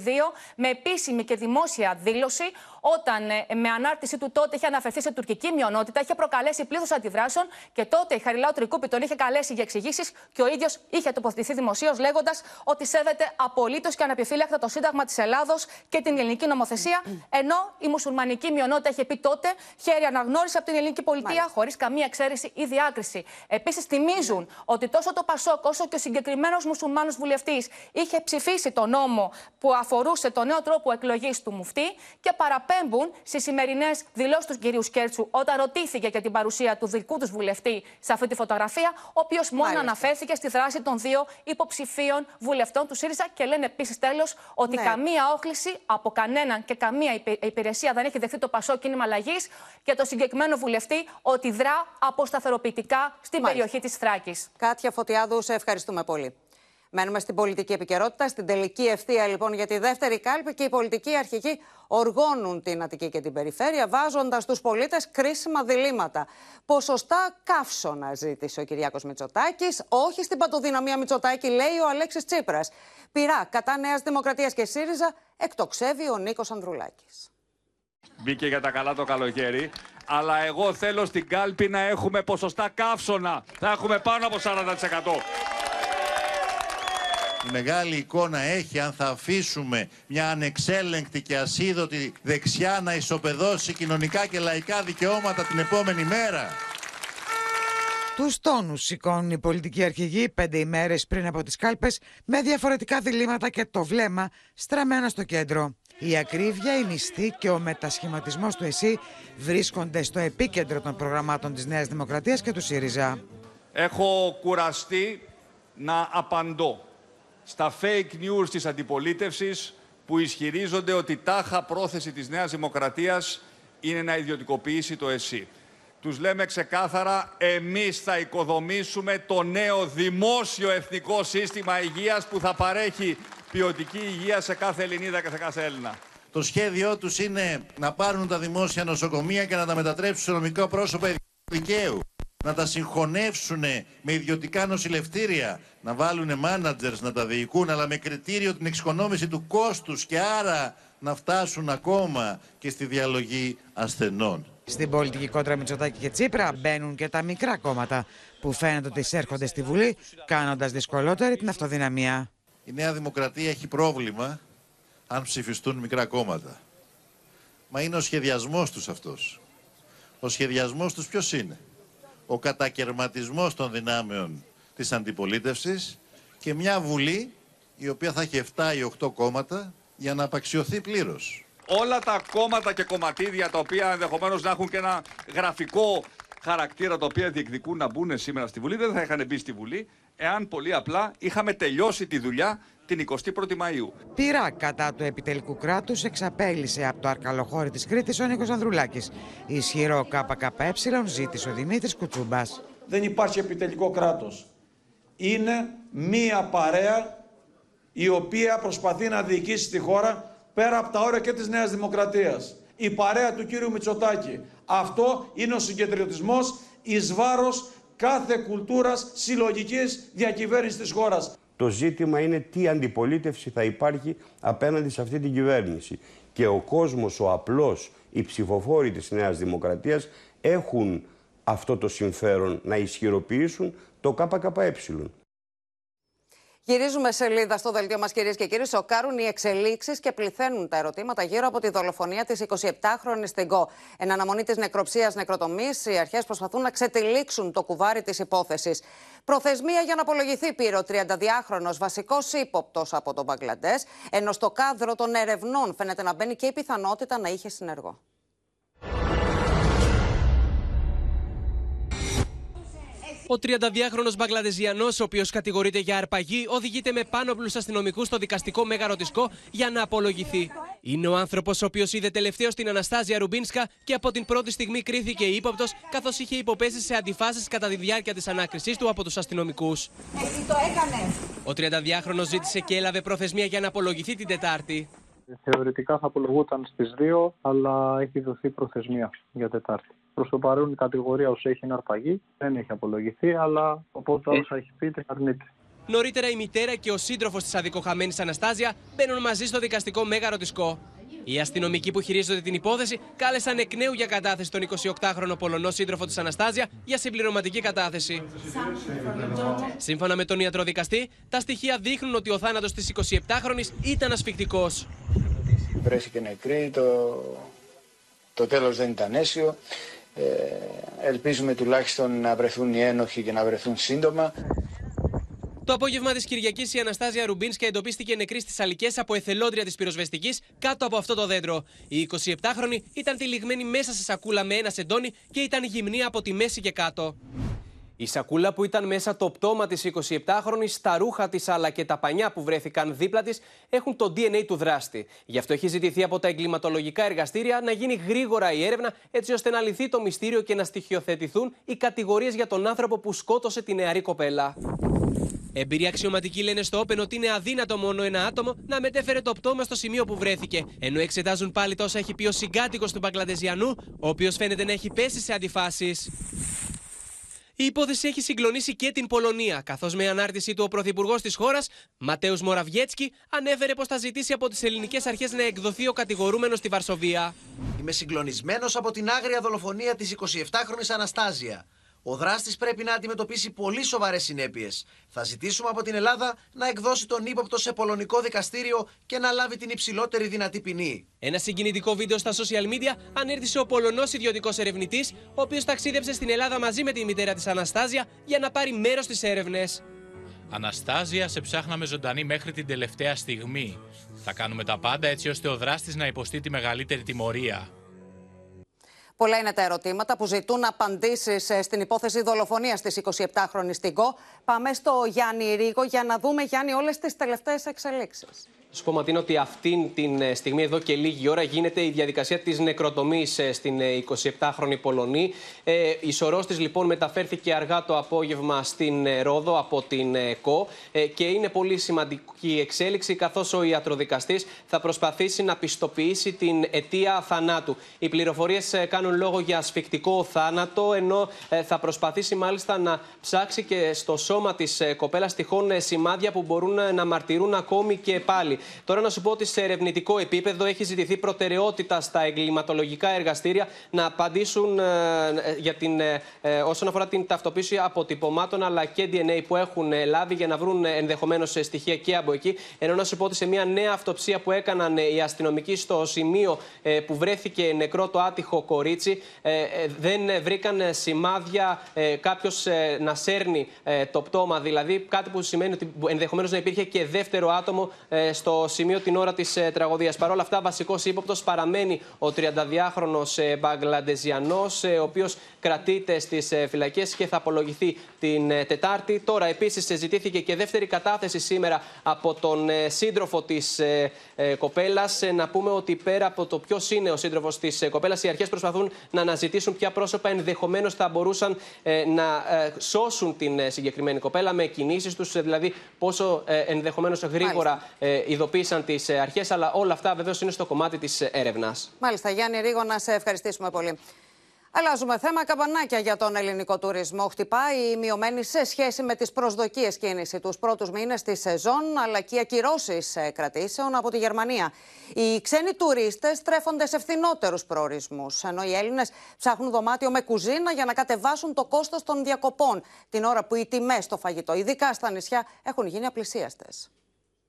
με επίσημη και δημόσια δήλωση, όταν ε, με ανάρτηση του τότε είχε αναφερθεί σε τουρκική μειονότητα, είχε προκαλέσει πλήθος αντιδράσεων και τότε η Χαριλάου Τρικούπη τον είχε καλέσει για εξηγήσεις και ο ίδιος είχε τοποθετηθεί δημοσίως λέγοντας ότι σέβεται απολύτως και ανεπιφύλακτα το Σύνταγμα της Ελλάδος και την ελληνική νομοθεσία, ενώ η μουσουλμανική μειονότητα είχε πει τότε χέρι αναγνώριση από την ελληνική πολιτεία χωρίς καμία εξαίρεση ή διάκριση. Επίσης, θυμίζουν ότι τόσο το Πασόκ όσο και ο συγκεκριμένος μουσουλμάνος βουλευτής είχε ψηφίσει το νόμο που αφορούσε το νέο τρόπο εκλογής του μουφτή και παραπέμπουν στις σημερινές δηλώσεις του κυρίου Σκέρτσου όταν ρωτήθηκε για την παρουσία του δικού τους βουλευτή σε αυτή τη φωτογραφία, ο οποίος μόνο Μάλιστα. αναφέρθηκε στη δράση των δύο υποψηφίων βουλευτών του ΣΥΡΙΖΑ και λένε επίσης τέλος ότι ναι. καμία όχληση από κανέναν και καμία υπηρεσία δεν έχει δεχθεί το Πασό κίνημα αλλαγής για το συγκεκριμένο βουλευτή ότι δρά αποσταθεροποιητικά στην Μάλιστα. περιοχή της Θράκης. Κάτια Φωτιάδου, σε ευχαριστούμε πολύ. Μένουμε στην πολιτική επικαιρότητα, στην τελική ευθεία λοιπόν για τη δεύτερη κάλπη και οι πολιτικοί αρχηγοί οργώνουν την Αττική και την περιφέρεια, βάζοντας στου πολίτες κρίσιμα διλήμματα. Ποσοστά καύσωνα ζήτησε ο Κυριάκος Μητσοτάκης, όχι στην παντοδυναμία Μητσοτάκη, λέει ο Αλέξης Τσίπρας. Πειρά κατά Νέας Δημοκρατίας και ΣΥΡΙΖΑ, εκτοξεύει ο Νίκος Ανδρουλάκης. Μπήκε για τα καλά το καλοκαίρι. Αλλά εγώ θέλω στην κάλπη να έχουμε ποσοστά καύσωνα. Θα έχουμε πάνω από 40%. Η μεγάλη εικόνα έχει αν θα αφήσουμε μια ανεξέλεγκτη και ασίδωτη δεξιά να ισοπεδώσει κοινωνικά και λαϊκά δικαιώματα την επόμενη μέρα. Τους τόνους σηκώνουν οι πολιτικοί αρχηγοί πέντε ημέρες πριν από τις κάλπες με διαφορετικά διλήμματα και το βλέμμα στραμμένα στο κέντρο. Η ακρίβεια, η μισθή και ο μετασχηματισμός του ΕΣΥ βρίσκονται στο επίκεντρο των προγραμμάτων της Νέας Δημοκρατίας και του ΣΥΡΙΖΑ. Έχω κουραστεί να απαντώ στα fake news της αντιπολίτευσης που ισχυρίζονται ότι τάχα πρόθεση της Νέας Δημοκρατίας είναι να ιδιωτικοποιήσει το ΕΣΥ. Τους λέμε ξεκάθαρα, εμείς θα οικοδομήσουμε το νέο δημόσιο εθνικό σύστημα υγείας που θα παρέχει ποιοτική υγεία σε κάθε Ελληνίδα και σε κάθε Έλληνα. Το σχέδιό τους είναι να πάρουν τα δημόσια νοσοκομεία και να τα μετατρέψουν σε νομικό πρόσωπο δικαίου να τα συγχωνεύσουν με ιδιωτικά νοσηλευτήρια, να βάλουν μάνατζερς να τα διοικούν, αλλά με κριτήριο την εξοικονόμηση του κόστους και άρα να φτάσουν ακόμα και στη διαλογή ασθενών. Στην πολιτική κόντρα Μητσοτάκη και Τσίπρα μπαίνουν και τα μικρά κόμματα που φαίνεται ότι εισέρχονται στη Βουλή, κάνοντας δυσκολότερη την αυτοδυναμία. Η Νέα Δημοκρατία έχει πρόβλημα αν ψηφιστούν μικρά κόμματα. Μα είναι ο σχεδιασμός τους αυτός. Ο σχεδιασμός τους ποιος είναι; Ο κατακαιρματισμός των δυνάμεων της αντιπολίτευσης και μια Βουλή η οποία θα έχει 7 ή 8 κόμματα για να απαξιωθεί πλήρως. Όλα τα κόμματα και κομματίδια τα οποία ενδεχομένως να έχουν και ένα γραφικό χαρακτήρα τα οποία διεκδικούν να μπουν σήμερα στη Βουλή δεν θα είχαν μπει στη Βουλή εάν πολύ απλά είχαμε τελειώσει τη δουλειά την 21η Μαΐου. Πειρά κατά του επιτελικού κράτους εξαπέλυσε από το αρκαλοχώρι της Κρήτης ο Νίκος Ανδρουλάκης. Ισχυρό ΚΚΕ ζήτησε ο Δημήτρης Κουτσούμπας. Δεν υπάρχει επιτελικό κράτος. Είναι μία παρέα η οποία προσπαθεί να διοικήσει τη χώρα πέρα από τα όρια και της Νέας Δημοκρατίας. Η παρέα του κύριου Μητσοτάκη. Αυτό είναι ο συγκεντρωτισμός εις βάρος κάθε κουλτούρας συλλογικής διακυβέρνησης της χώρας. Το ζήτημα είναι τι αντιπολίτευση θα υπάρχει απέναντι σε αυτή την κυβέρνηση. Και ο κόσμος, ο απλός, οι ψηφοφόροι της Νέας Δημοκρατίας έχουν αυτό το συμφέρον να ισχυροποιήσουν το ΚΚΕ. Γυρίζουμε σελίδα στο δελτίο μας, κυρίες και κύριοι. Σοκάρουν οι εξελίξεις και πληθαίνουν τα ερωτήματα γύρω από τη δολοφονία της 27χρονη Τιγκό. Εν αναμονή της νεκροψίας νεκροτομής, οι αρχές προσπαθούν να ξετυλίξουν το κουβάρι της υπόθεσης. Προθεσμία για να απολογηθεί πήρε ο 32χρονο βασικός ύποπτος από τον Μπαγκλαντές, ενώ στο κάδρο των ερευνών φαίνεται να μπαίνει και η πιθανότητα να είχε συνεργό. Ο Ο 32χρονο Μπαγκλαδεζιανό, ο οποίος κατηγορείται για αρπαγή, οδηγείται με πάνωπλου αστυνομικούς στο δικαστικό Μέγαρο Τισκό για να απολογηθεί. Είναι ο άνθρωπος ο οποίος είδε τελευταίο την Αναστάζια Ρουμπίνσκα και από την πρώτη στιγμή κρίθηκε ύποπτος, καθώς είχε υποπέσει σε αντιφάσεις κατά τη διάρκεια της ανάκρισής του από τους αστυνομικούς. το έκανε. Ο 32χρονο ζήτησε και έλαβε προθεσμία για να απολογηθεί την Τετάρτη. Θεωρητικά θα απολογούταν στις 2, αλλά έχει δοθεί προθεσμία για Τετάρτη. Προς το παρόν η κατηγορία όσο έχει είναι αρπαγή, δεν έχει απολογηθεί, αλλά οπότε όσα έχει πει την αρνείται. Νωρίτερα η μητέρα και ο σύντροφος της αδικοχαμένης Αναστάζια μπαίνουν μαζί στο δικαστικό μέγαρο της ΚΟ. Οι αστυνομικοί που χειρίζονται την υπόθεση κάλεσαν εκ νέου για κατάθεση τον 28χρονο Πολωνό σύντροφο της Αναστάζια για συμπληρωματική κατάθεση. Σύμφωνα με τον ιατροδικαστή, τα στοιχεία δείχνουν ότι ο θάνατος της 27χρονη ήταν ασφικτικός. Βρέθηκε νεκρή, το, το τέλος δεν ήταν αίσιο. Ε, ελπίζουμε τουλάχιστον να βρεθούν οι ένοχοι και να βρεθούν σύντομα. Το απόγευμα της Κυριακής, η Αναστάζια Ρουμπίνσκα εντοπίστηκε νεκρή στις αλικές από εθελόντρια της πυροσβεστικής κάτω από αυτό το δέντρο. Η 27χρονη ήταν τυλιγμένη μέσα σε σακούλα με ένα σεντόνι και ήταν γυμνή από τη μέση και κάτω. Η σακούλα που ήταν μέσα το πτώμα της 27χρονης, τα ρούχα της αλλά και τα πανιά που βρέθηκαν δίπλα της έχουν το DNA του δράστη. Γι' αυτό έχει ζητηθεί από τα εγκληματολογικά εργαστήρια να γίνει γρήγορα η έρευνα έτσι ώστε να λυθεί το μυστήριο και να στοιχειοθετηθούν οι κατηγορίες για τον άνθρωπο που σκότωσε τη νεαρή κοπέλα. Εμπειροί αξιωματικοί λένε στο Όπεν ότι είναι αδύνατο μόνο ένα άτομο να μετέφερε το πτώμα στο σημείο που βρέθηκε. Ενώ εξετάζουν πάλι τόσα έχει πει ο συγκάτοικος του Μπαγκλαντεζιανού, ο οποίος φαίνεται να έχει πέσει σε αντιφάσεις. Η υπόθεση έχει συγκλονίσει και την Πολωνία, καθώς με ανάρτησή του ο πρωθυπουργός της χώρας, Ματέους Μοραβιέτσκι, ανέφερε πως θα ζητήσει από τις ελληνικές αρχές να εκδοθεί ο κατηγορούμενος στη Βαρσοβία. Είμαι συγκλονισμένος από την άγρια δολοφονία της 27χρονη Αναστάζια. Ο δράστης πρέπει να αντιμετωπίσει πολύ σοβαρές συνέπειες. Θα ζητήσουμε από την Ελλάδα να εκδώσει τον ύποπτο σε πολωνικό δικαστήριο και να λάβει την υψηλότερη δυνατή ποινή. Ένα συγκινητικό βίντεο στα social media ανέρτησε ο Πολωνός ιδιωτικός ερευνητής, ο οποίος ταξίδεψε στην Ελλάδα μαζί με τη μητέρα της Αναστάζια για να πάρει μέρος στις έρευνες. Αναστάζια, σε ψάχναμε ζωντανή μέχρι την τελευταία στιγμή. Θα κάνουμε τα πάντα έτσι ώστε ο δράστης να υποστεί τη μεγαλύτερη τιμωρία. Πολλά είναι τα ερωτήματα που ζητούν απαντήσεις ε, στην υπόθεση δολοφονίας της 27χρονη Τιγκό. Πάμε στο Γιάννη Ρίγο για να δούμε, Γιάννη, όλες τις τελευταίες εξελίξεις σου πω, Ματίνα, ότι αυτή τη ε, στιγμή, εδώ και λίγη ώρα, γίνεται η διαδικασία της νεκροτομής ε, στην 27χρονη ε, Πολωνή. Ε, η σωρός της, λοιπόν, μεταφέρθηκε αργά το απόγευμα στην Ρόδο από την ΚΟ και είναι πολύ σημαντική εξέλιξη, καθώς ο ιατροδικαστής θα προσπαθήσει να πιστοποιήσει την αιτία θανάτου. Οι πληροφορίες κάνουν λόγο για ασφικτικό θάνατο, ενώ θα προσπαθήσει μάλιστα να ψάξει και στο σώμα της κοπέλας τυχόν σημάδια που μπορούν να μαρτυρούν ακόμη και πάλι. Τώρα να σου πω ότι σε ερευνητικό επίπεδο έχει ζητηθεί προτεραιότητα στα εγκληματολογικά εργαστήρια να απαντήσουν ε, για την, ε, ε, όσον αφορά την ταυτοποίηση αποτυπωμάτων αλλά και DNA που έχουν λάβει για να βρουν ενδεχομένως στοιχεία και από εκεί. Ενώ να σου πω ότι σε μια νέα αυτοψία που έκαναν οι αστυνομικοί στο σημείο που βρέθηκε νεκρό το άτυχο κορίτσι, δεν βρήκαν σημάδια κάποιος να σέρνει το πτώμα. Δηλαδή κάτι που σημαίνει ότι ενδεχομένως να υπήρχε και δεύτερο άτομο στο στο σημείο την ώρα της ε, τραγωδίας. Παρ' όλα αυτά, βασικός ύποπτος παραμένει ο 32χρονο ε, Μπαγκλαντεζιανός, ε, ο οποίος κρατείται στις ε, φυλακές και θα απολογηθεί την ε, Τετάρτη. Τώρα, επίσης, ζητήθηκε και δεύτερη κατάθεση σήμερα από τον ε, σύντροφο της κοπέλας. Να πούμε ότι πέρα από το ποιος είναι ο σύντροφος της κοπέλας, οι αρχές προσπαθούν να αναζητήσουν ποια πρόσωπα ενδεχομένως θα μπορούσαν να σώσουν την συγκεκριμένη κοπέλα με κινήσεις τους, δηλαδή πόσο ενδεχομένως γρήγορα ειδοποίησαν τις αρχές. Αλλά όλα αυτά βεβαίως είναι στο κομμάτι της έρευνας. Μάλιστα, Γιάννη Ρίγο, να σε ευχαριστήσουμε πολύ. Αλλάζουμε θέμα. Καμπανάκια για τον ελληνικό τουρισμό. Χτυπάει η μειωμένη σε σχέση με τις προσδοκίες κίνηση τους πρώτους μήνες της σεζόν, αλλά και οι ακυρώσεις ε, κρατήσεων από τη Γερμανία. Οι ξένοι τουρίστες στρέφονται σε φθηνότερους προορισμούς, ενώ οι Έλληνες ψάχνουν δωμάτιο με κουζίνα για να κατεβάσουν το κόστος των διακοπών, την ώρα που οι τιμές στο φαγητό, ειδικά στα νησιά, έχουν γίνει απλησίαστες.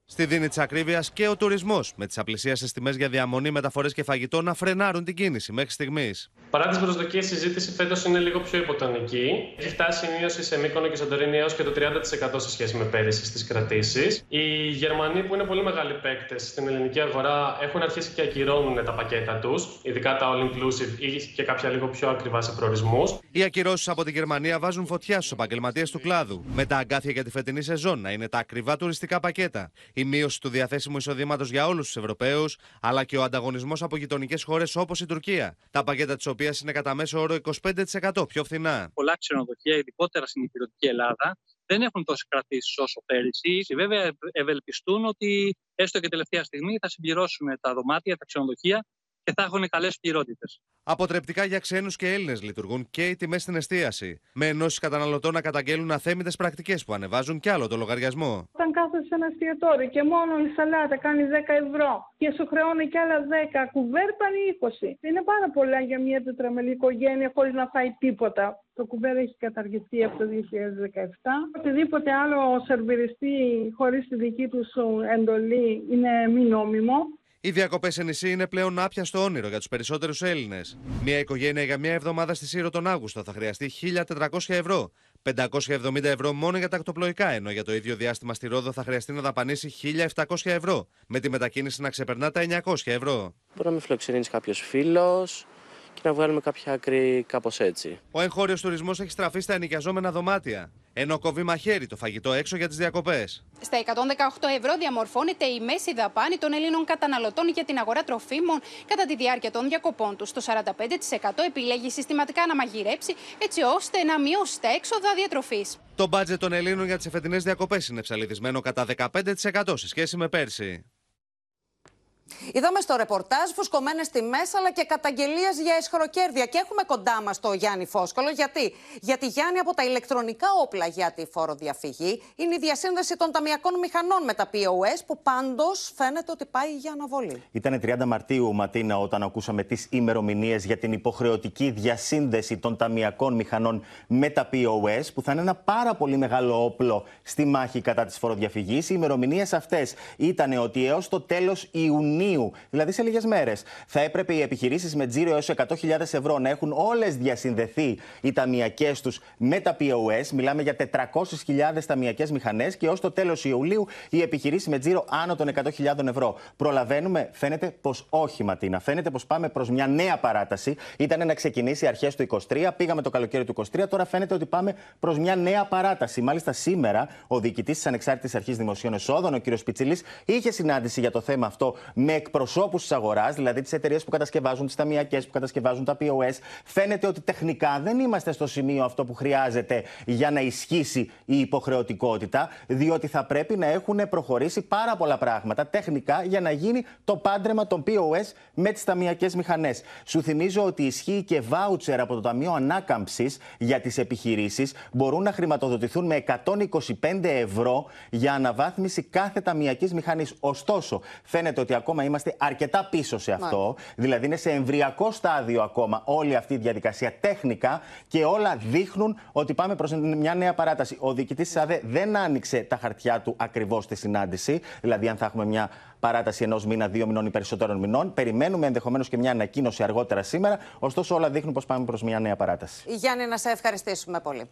Στη δίνη της ακρίβειας και ο τουρισμός, με τις απλησίασες τιμές για διαμονή, μεταφορές και φαγητό να φρενάρουν την κίνηση μέχρι στιγμής. Παρά τις προσδοκίες, η συζήτηση φέτος είναι λίγο πιο υποτονική. Έχει φτάσει η μείωση σε Μύκονο και Σαντορίνη έως και το 30% σε σχέση με πέρυσι στις κρατήσεις. Οι Γερμανοί, που είναι πολύ μεγάλοι παίκτες στην ελληνική αγορά, έχουν αρχίσει και ακυρώνουν τα πακέτα τους, ειδικά τα all inclusive ή και κάποια λίγο πιο ακριβά σε προορισμούς. Οι ακυρώσεις από τη Γερμανία βάζουν φωτιά στους επαγγελματίες του κλάδου, με τα αγκάθια για τη φετινή σεζόν να είναι τα ακριβά τουριστικά πακέτα. Η μείωση του διαθέσιμου εισοδήματος για όλους τους Ευρωπαίους, αλλά και ο ανταγωνισμός από γειτονικές χώρες όπως η Τουρκία, τα πακέτα της οποίας είναι κατά μέσο όρο 25% πιο φθηνά. Πολλά ξενοδοχεία, ειδικότερα στην υπηρετική Ελλάδα, δεν έχουν τόσε κρατήσεις όσο πέρυσι. Βέβαια, ευελπιστούν ότι έστω και τελευταία στιγμή θα συμπληρώσουν τα δωμάτια, τα ξενοδοχεία και θα έχουν καλές πληρότητες. Αποτρεπτικά για ξένους και Έλληνες λειτουργούν και οι τιμές στην εστίαση. Με ενώσεις καταναλωτών να καταγγέλουν αθέμητες πρακτικές που ανεβάζουν κι άλλο το λογαριασμό. Όταν κάθεσαι σε ένα εστιατόριο και μόνο η σαλάτα κάνει 10 ευρώ και σου χρεώνει κι άλλα 10, κουβέρ πάνε 20. Είναι πάρα πολλά για μια τετραμελή οικογένεια χωρίς να φάει τίποτα. Το κουβέρ έχει καταργηθεί από το 2017. Οτιδήποτε άλλο σερβιριστή χωρίς τη δική του εντολή είναι μη νόμιμο. Οι διακοπές σε νησί είναι πλέον άπιαστο όνειρο για τους περισσότερους Έλληνες. Μια οικογένεια για μια εβδομάδα στη Σύρο τον Αύγουστο θα χρειαστεί 1.400 ευρώ. 570 ευρώ μόνο για τα ακτοπλοϊκά, ενώ για το ίδιο διάστημα στη Ρόδο θα χρειαστεί να δαπανίσει 1.700 ευρώ. Με τη μετακίνηση να ξεπερνά τα 900 ευρώ. Μπορεί να με φιλοξενήσει κάποιος φίλος και να βγάλουμε κάποια άκρη κάπως έτσι. Ο εγχώριος τουρισμός έχει στραφεί στα ενοικιαζόμενα δωμάτια. Ενώ κόβει μαχαίρι το φαγητό έξω για τις διακοπές. Στα 118 ευρώ διαμορφώνεται η μέση δαπάνη των Ελλήνων καταναλωτών για την αγορά τροφίμων κατά τη διάρκεια των διακοπών τους. Το 45% επιλέγει συστηματικά να μαγειρέψει έτσι ώστε να μειώσει τα έξοδα διατροφής. Το μπάτζετ των Ελλήνων για τις εφετινές διακοπές είναι ψαλιδισμένο κατά 15% σε σχέση με πέρσι. Είδαμε στο ρεπορτάζ φουσκωμένες τιμές αλλά και καταγγελίες για εσχροκέρδια. Και έχουμε κοντά μας το Γιάννη Φόσκολο. Γιατί; Γιατί Γιάννη, από τα ηλεκτρονικά όπλα για τη φοροδιαφυγή είναι η διασύνδεση των ταμιακών μηχανών με τα POS που πάντως φαίνεται ότι πάει για αναβολή. Ήταν 30 Μαρτίου, Ματίνα, όταν ακούσαμε τις ημερομηνίες για την υποχρεωτική διασύνδεση των ταμιακών μηχανών με τα POS, που θα είναι ένα πάρα πολύ μεγάλο όπλο στη μάχη κατά της φοροδιαφυγής. Οι ημερομηνίες αυτές ήταν ότι έως το τέλος Ιουνίου Ιουνίου, δηλαδή σε λίγες μέρες, θα έπρεπε οι επιχειρήσεις με τζίρο έως 100.000 ευρώ να έχουν όλες διασυνδεθεί οι ταμιακές τους με τα POS. Μιλάμε για 400.000 ταμιακές μηχανές και ως το τέλος Ιουλίου οι επιχειρήσεις με τζίρο άνω των 100.000 ευρώ. Προλαβαίνουμε, φαίνεται πως όχι, Ματίνα. Φαίνεται πως πάμε προς μια νέα παράταση. Ήταν να ξεκινήσει αρχές του 23, πήγαμε το καλοκαίρι του 23, τώρα φαίνεται ότι πάμε προς μια νέα παράταση. Μάλιστα σήμερα ο διοικητής της Ανεξάρτητης Αρχής Δημοσίων Εσόδων, ο κ. Πιτσιλή, είχε συνάντηση για το θέμα αυτό με εκπροσώπους της αγοράς, δηλαδή τις εταιρείες που κατασκευάζουν τις ταμιακές, που κατασκευάζουν τα POS, φαίνεται ότι τεχνικά δεν είμαστε στο σημείο αυτό που χρειάζεται για να ισχύσει η υποχρεωτικότητα, διότι θα πρέπει να έχουν προχωρήσει πάρα πολλά πράγματα τεχνικά για να γίνει το πάντρεμα των POS με τις ταμιακές μηχανές. Σου θυμίζω ότι ισχύει και βάουτσερ από το Ταμείο Ανάκαμψης για τις επιχειρήσεις, μπορούν να χρηματοδοτηθούν με 125 ευρώ για αναβάθμιση κάθε ταμιακής μηχανής. Ωστόσο, φαίνεται ότι ακόμα ακόμα είμαστε αρκετά πίσω σε αυτό. Μάλιστα. Δηλαδή είναι σε εμβριακό στάδιο ακόμα όλη αυτή η διαδικασία τέχνικα και όλα δείχνουν ότι πάμε προς μια νέα παράταση. Ο διοικητής της ΑΔΕ δεν άνοιξε τα χαρτιά του ακριβώς στη συνάντηση, δηλαδή αν θα έχουμε μια παράταση ενός μήνα, δύο μηνών ή περισσότερων μηνών. Περιμένουμε ενδεχομένως και μια ανακοίνωση αργότερα σήμερα. Ωστόσο, όλα δείχνουν πως πάμε προς μια νέα παράταση. Γιάννη, να σε ευχαριστήσουμε πολύ.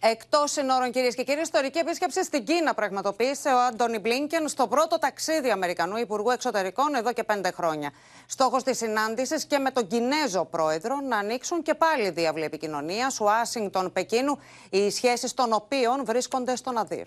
Εκτός συνόρων, κυρίες και κύριοι, ιστορική επίσκεψη στην Κίνα πραγματοποίησε ο Άντωνι Μπλίνκεν στο πρώτο ταξίδι Αμερικανού Υπουργού Εξωτερικών εδώ και πέντε χρόνια. Στόχος της συνάντησης και με τον Κινέζο πρόεδρο να ανοίξουν και πάλι διάβλη επικοινωνίας Ουάσιγκτον-Πεκίνου, οι σχέσεις των οποίων βρίσκονται στον Αδύρ.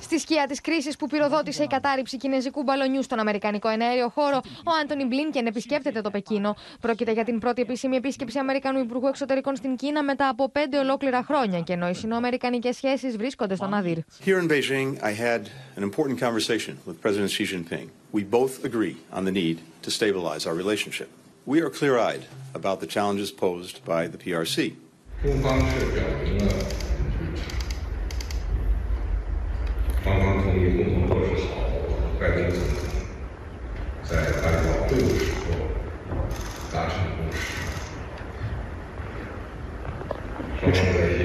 Στη σκιά της κρίσης που πυροδότησε η κατάρριψη κινέζικου μπαλονιού στον Αμερικανικό εναέριο χώρο, ο Άντωνι Μπλίνκεν επισκέπτεται το Πεκίνο. Πρόκειται για την πρώτη επίσημη επίσκεψη Αμερικανού Υπουργού Εξωτερικών στην Κίνα μετά από πέντε ολόκληρα χρόνια και ενώ οι συνοαμερικανικές σχέσεις βρίσκονται στον Αδύρ. Here in Beijing, I had an important conversation with President Xi Jinping. We both agree on the need to stabilize our relationship. We are clear-eyed about the challenges posed by the PRC. 拜登总统在安保会晤时候达成共识。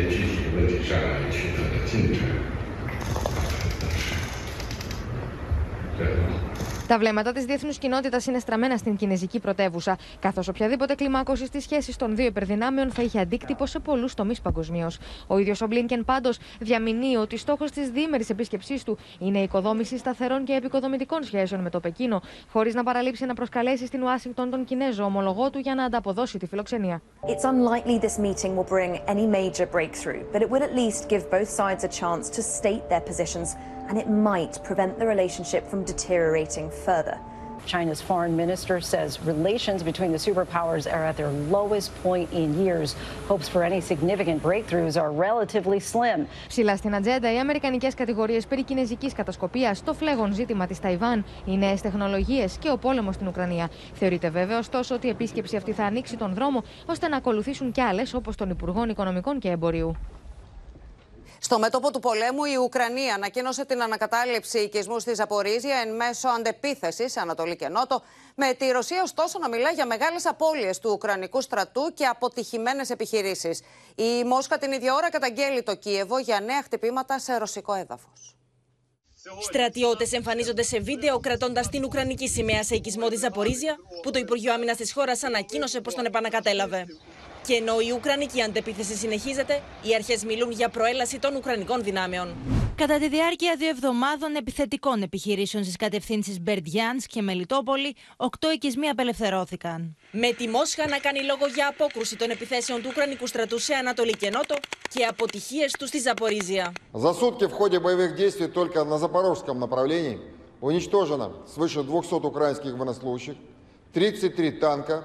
Τα βλέμματα της διεθνούς κοινότητας είναι στραμμένα στην κινέζικη πρωτεύουσα, καθώς οποιαδήποτε κλιμάκωση στις σχέσεις των δύο υπερδυνάμεων θα είχε αντίκτυπο σε πολλούς τομείς παγκοσμίως. Ο ίδιος ο Μπλίνκεν πάντως διαμηνύει ότι στόχος της διήμερης επίσκεψής του είναι η οικοδόμηση σταθερών και επικοδομητικών σχέσεων με το Πεκίνο, χωρίς να παραλείψει να προσκαλέσει στην Ουάσιγκτον τον Κινέζο ομολογό του για να ανταποδώσει τη φιλοξενία. It's unlikely this meeting will bring any major breakthrough, but it will at least give both sides a chance to state their positions, and it might prevent the relationship from deteriorating further. China's foreign minister says relations between the superpowers are at their lowest point in years. Hopes for any significant breakthroughs are relatively slim. Ψηλά στην ατζέντα, οι αμερικανικές κατηγορίες περί κινέζικης κατασκοπίας, το φλέγον ζήτημα της Ταϊβάν, οι νέες τεχνολογίες και ο πόλεμος στην Ουκρανία. Θεωρείται βέβαιος, ωστόσο, ότι η επίσκεψη αυτή θα ανοίξει τον δρόμο ώστε να ακολουθήσουν κι άλλες, όπως των Υπουργών Οικονομικών και Εμπορίου. Στο μέτωπο του πολέμου, η Ουκρανία ανακοίνωσε την ανακατάληψη οικισμού στη Ζαπορίζια εν μέσω αντεπίθεσης σε Ανατολή και Νότο, με τη Ρωσία ωστόσο να μιλά για μεγάλες απώλειες του Ουκρανικού στρατού και αποτυχημένες επιχειρήσεις. Η Μόσχα την ίδια ώρα καταγγέλει το Κίεβο για νέα χτυπήματα σε ρωσικό έδαφος. Στρατιώτες εμφανίζονται σε βίντεο κρατώντας την Ουκρανική σημαία σε οικισμό τη Ζαπορίζια, που το Υπουργείο Άμυνας της χώρας ανακοίνωσε πως τον επανακατέλαβε. Και ενώ η Ουκρανική αντεπίθεση συνεχίζεται, οι αρχέ μιλούν για προέλαση των Ουκρανικών δυνάμεων. Κατά τη διάρκεια δύο εβδομάδων επιθετικών επιχειρήσεων στι κατευθύνσει Μπερντιάν και Μελιτόπολη, οκτώ οικισμοί απελευθερώθηκαν. Με τη Μόσχα να κάνει λόγο για απόκρουση των επιθέσεων του Ουκρανικού στρατού σε Ανατολή και Νότο και αποτυχίε του στη Ζαπορίζια. За сутки в ходе боевых действий только на запорожском направлении уничтожено свыше 200 украинских военнослужащих, 33 танка,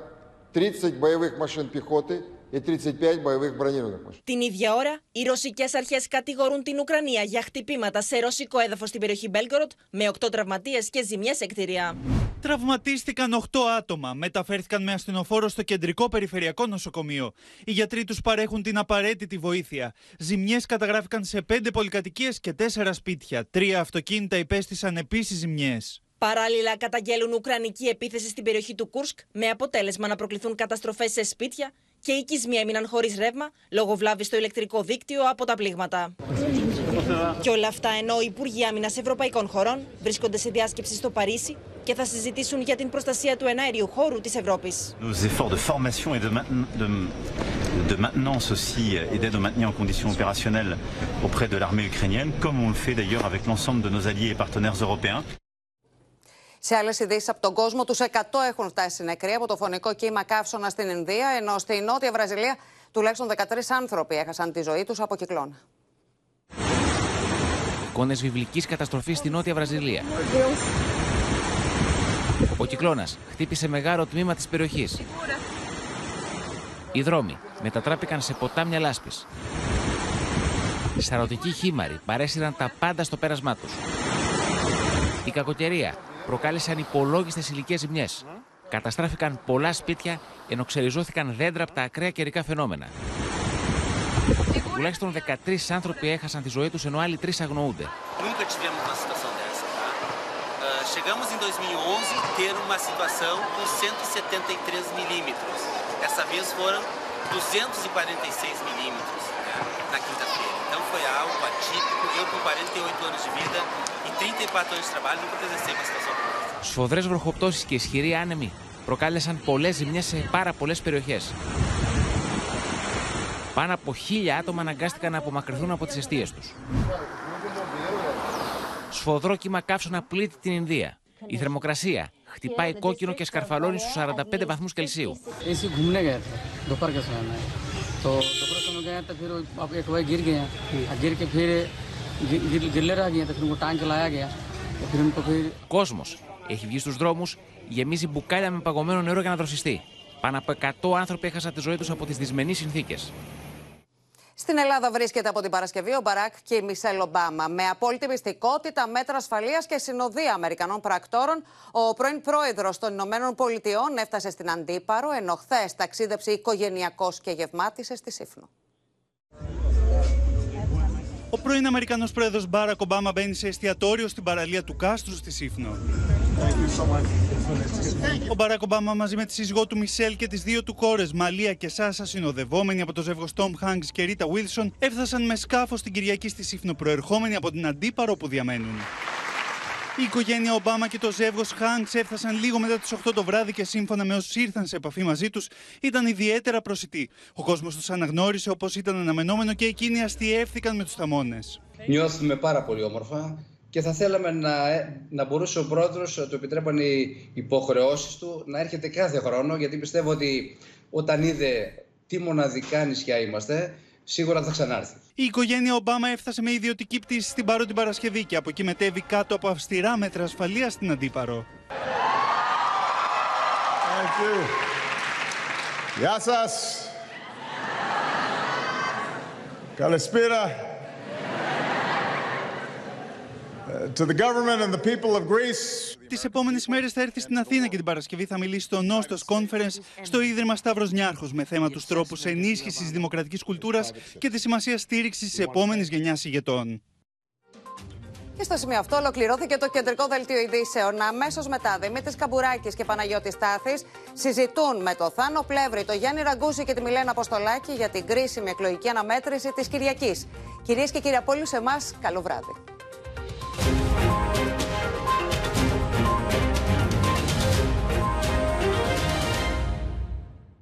30 боевых машин пехоты и 35 боевых бронированных машин. Την ίδια ώρα, οι ρωσικέ αρχέ κατηγορούν την Ουκρανία για χτυπήματα σε ρωσικό έδαφο στην περιοχή Μπέλγκοροτ με 8 τραυματίε και ζημιέ σε κτίρια. Τραυματίστηκαν 8 άτομα. Μεταφέρθηκαν με ασθενοφόρο στο κεντρικό περιφερειακό νοσοκομείο. Οι γιατροί του παρέχουν την απαραίτητη βοήθεια. Ζημιέ καταγράφηκαν σε 5 πολυκατοικίε και 4 σπίτια. Τρία αυτοκίνητα υπέστησαν επίση ζημιέ. Παράλληλα, καταγγέλουν Ουκρανική επίθεση στην περιοχή του Κούρσκ με αποτέλεσμα να προκληθούν καταστροφές σε σπίτια και οι οικισμοί έμειναν χωρίς ρεύμα λόγω βλάβη στο ηλεκτρικό δίκτυο από τα πλήγματα. Και όλα αυτά ενώ οι Υπουργοί Άμυνας Ευρωπαϊκών χωρών βρίσκονται σε διάσκεψη στο Παρίσι και θα συζητήσουν για την προστασία του εναέριου χώρου της Ευρώπης. Nos efforts de formation et de, mainte- de- de maintenance aussi et d'aide au maintien en conditions opérationnelles auprès de l'armée ukrainienne, comme on le fait d'ailleurs avec l'ensemble de nos alliés et partenaires européens. Σε άλλες ειδήσεις από τον κόσμο, τους 100 έχουν φτάσει νεκροί από το φωνικό κύμα καύσωνα στην Ινδία, ενώ στη Νότια Βραζιλία τουλάχιστον 13 άνθρωποι έχασαν τη ζωή τους από κυκλώνα. Εικόνες βιβλικής καταστροφής στη Νότια Βραζιλία. Ο κυκλώνας χτύπησε μεγάλο τμήμα της περιοχής. Οι δρόμοι μετατράπηκαν σε ποτάμια λάσπης. Σαρωτικοί χήμαροι παρέσυραν τα πάντα στο πέρασμά τους. Η κακοκαιρία προκάλεσαν υπολόγιστες υλικέ ζημιές. Καταστράφηκαν πολλά σπίτια ενώ ξεριζώθηκαν δέντρα από τα ακραία καιρικά φαινόμενα. Τουλάχιστον 13 άνθρωποι έχασαν τη ζωή τους ενώ άλλοι τρεις αγνοούνται. Nunca tivemos uma situação dessa, tá? Ah, chegamos em 2011 a ter uma situação com 173 milímetros. Dessa vez foram 246 milímetros né, na quinta-feira. Então foi algo atípico. Eu com 48 anos de vida e 34 anos de trabalho nunca presenciei uma situação como essa. Σφοδρέ βροχοπτώσεις και ισχυροί άνεμοι προκάλεσαν πολλές ζημιές σε πάρα πολλές περιοχές. Πάνω από χίλια άτομα αναγκάστηκαν να απομακρυνθούν από τις αιστείες τους. Σφοδρό κύμα καύσωνα πλήττει την Ινδία. Η θερμοκρασία χτυπάει κόκκινο και σκαρφαλώνει στους 45 βαθμούς Κελσίου. ऐसे ही घूमने गए थे दोपहर के समय में तो दोपहर के समय गए तो फिर अब एक बार गिर गए और गिर के फिर गिर, गिर, गिरले रह गए तो फिर उनको टांग के लाया गया तो फिर उनको फिर Κόσμο έχει βγει στου δρόμου, γεμίζει μπουκάλια με παγωμένο νερό για να δροσιστεί. Πάνω από 100 άνθρωποι έχασαν τη ζωή του από τι δυσμενεί συνθήκε. Στην Ελλάδα βρίσκεται από την Παρασκευή ο Μπαράκ και η Μισελ Ομπάμα. Με απόλυτη μυστικότητα, μέτρα ασφαλείας και συνοδεία Αμερικανών πρακτόρων, ο πρώην πρόεδρος των Ηνωμένων Πολιτειών έφτασε στην Αντίπαρο, ενώ χθες ταξίδεψε οικογενειακό και γευμάτισε στη Σύφνο. Ο πρώην Αμερικανός πρόεδρος Μπάρακ Ομπάμα μπαίνει σε εστιατόριο στην παραλία του Κάστρου στη Σύφνο. Ο Μπαράκ Ομπάμα μαζί με τη σύζυγό του Μισελ και τις δύο του κόρες Μαλία και Σάσα συνοδευόμενοι από το ζεύγος Τόμ Χάγκς και Ρίτα Βίλσον έφτασαν με σκάφος την Κυριακή στη Σύφνο προερχόμενοι από την Αντίπαρο που διαμένουν. Η οικογένεια Ομπάμα και το ζεύγος Χάγκ έφτασαν λίγο μετά τις 8 το βράδυ και σύμφωνα με όσους ήρθαν σε επαφή μαζί τους, ήταν ιδιαίτερα προσιτοί. Ο κόσμος τους αναγνώρισε όπως ήταν αναμενόμενο και εκείνοι αστείευθηκαν με τους θαμώνες. Νιώθουμε πάρα πολύ όμορφα και θα θέλαμε να, ε, να μπορούσε ο πρόεδρος, του επιτρέπαν οι υποχρεώσεις του, να έρχεται κάθε χρόνο, γιατί πιστεύω ότι όταν είδε τι μοναδικά νησιά είμαστε, σίγουρα θα ξανάρθει. Η οικογένεια Ομπάμα έφτασε με ιδιωτική πτήση στην Πάρο την Παρασκευή και από εκεί μετέβη κάτω από αυστηρά μέτρα ασφαλείας στην Αντίπαρο. Γεια σας. Καλησπέρα. To the government and the people of Greece. Τις επόμενες μέρες θα έρθει στην Αθήνα και την Παρασκευή θα μιλήσει στο Νόστος Conference στο Ίδρυμα Σταύρος Νιάρχος με θέμα τους τρόπους ενίσχυσης δημοκρατικής κουλτούρας και τη σημασία στήριξης της επόμενης γενιάς ηγετών. Και στο σημείο αυτό ολοκληρώθηκε το κεντρικό δελτίο ειδήσεων. Αμέσως μετά, Δημήτρης Καμπουράκης και Παναγιώτης Τάθη συζητούν με το Θάνο Πλεύρη, το Γιάννη Ραγκούση και τη Μιλένα Αποστολάκη για την κρίσιμη εκλογική αναμέτρηση της Κυριακής. Κυρίες και κύριοι από όλους εμάς, καλό βράδυ. Thank you.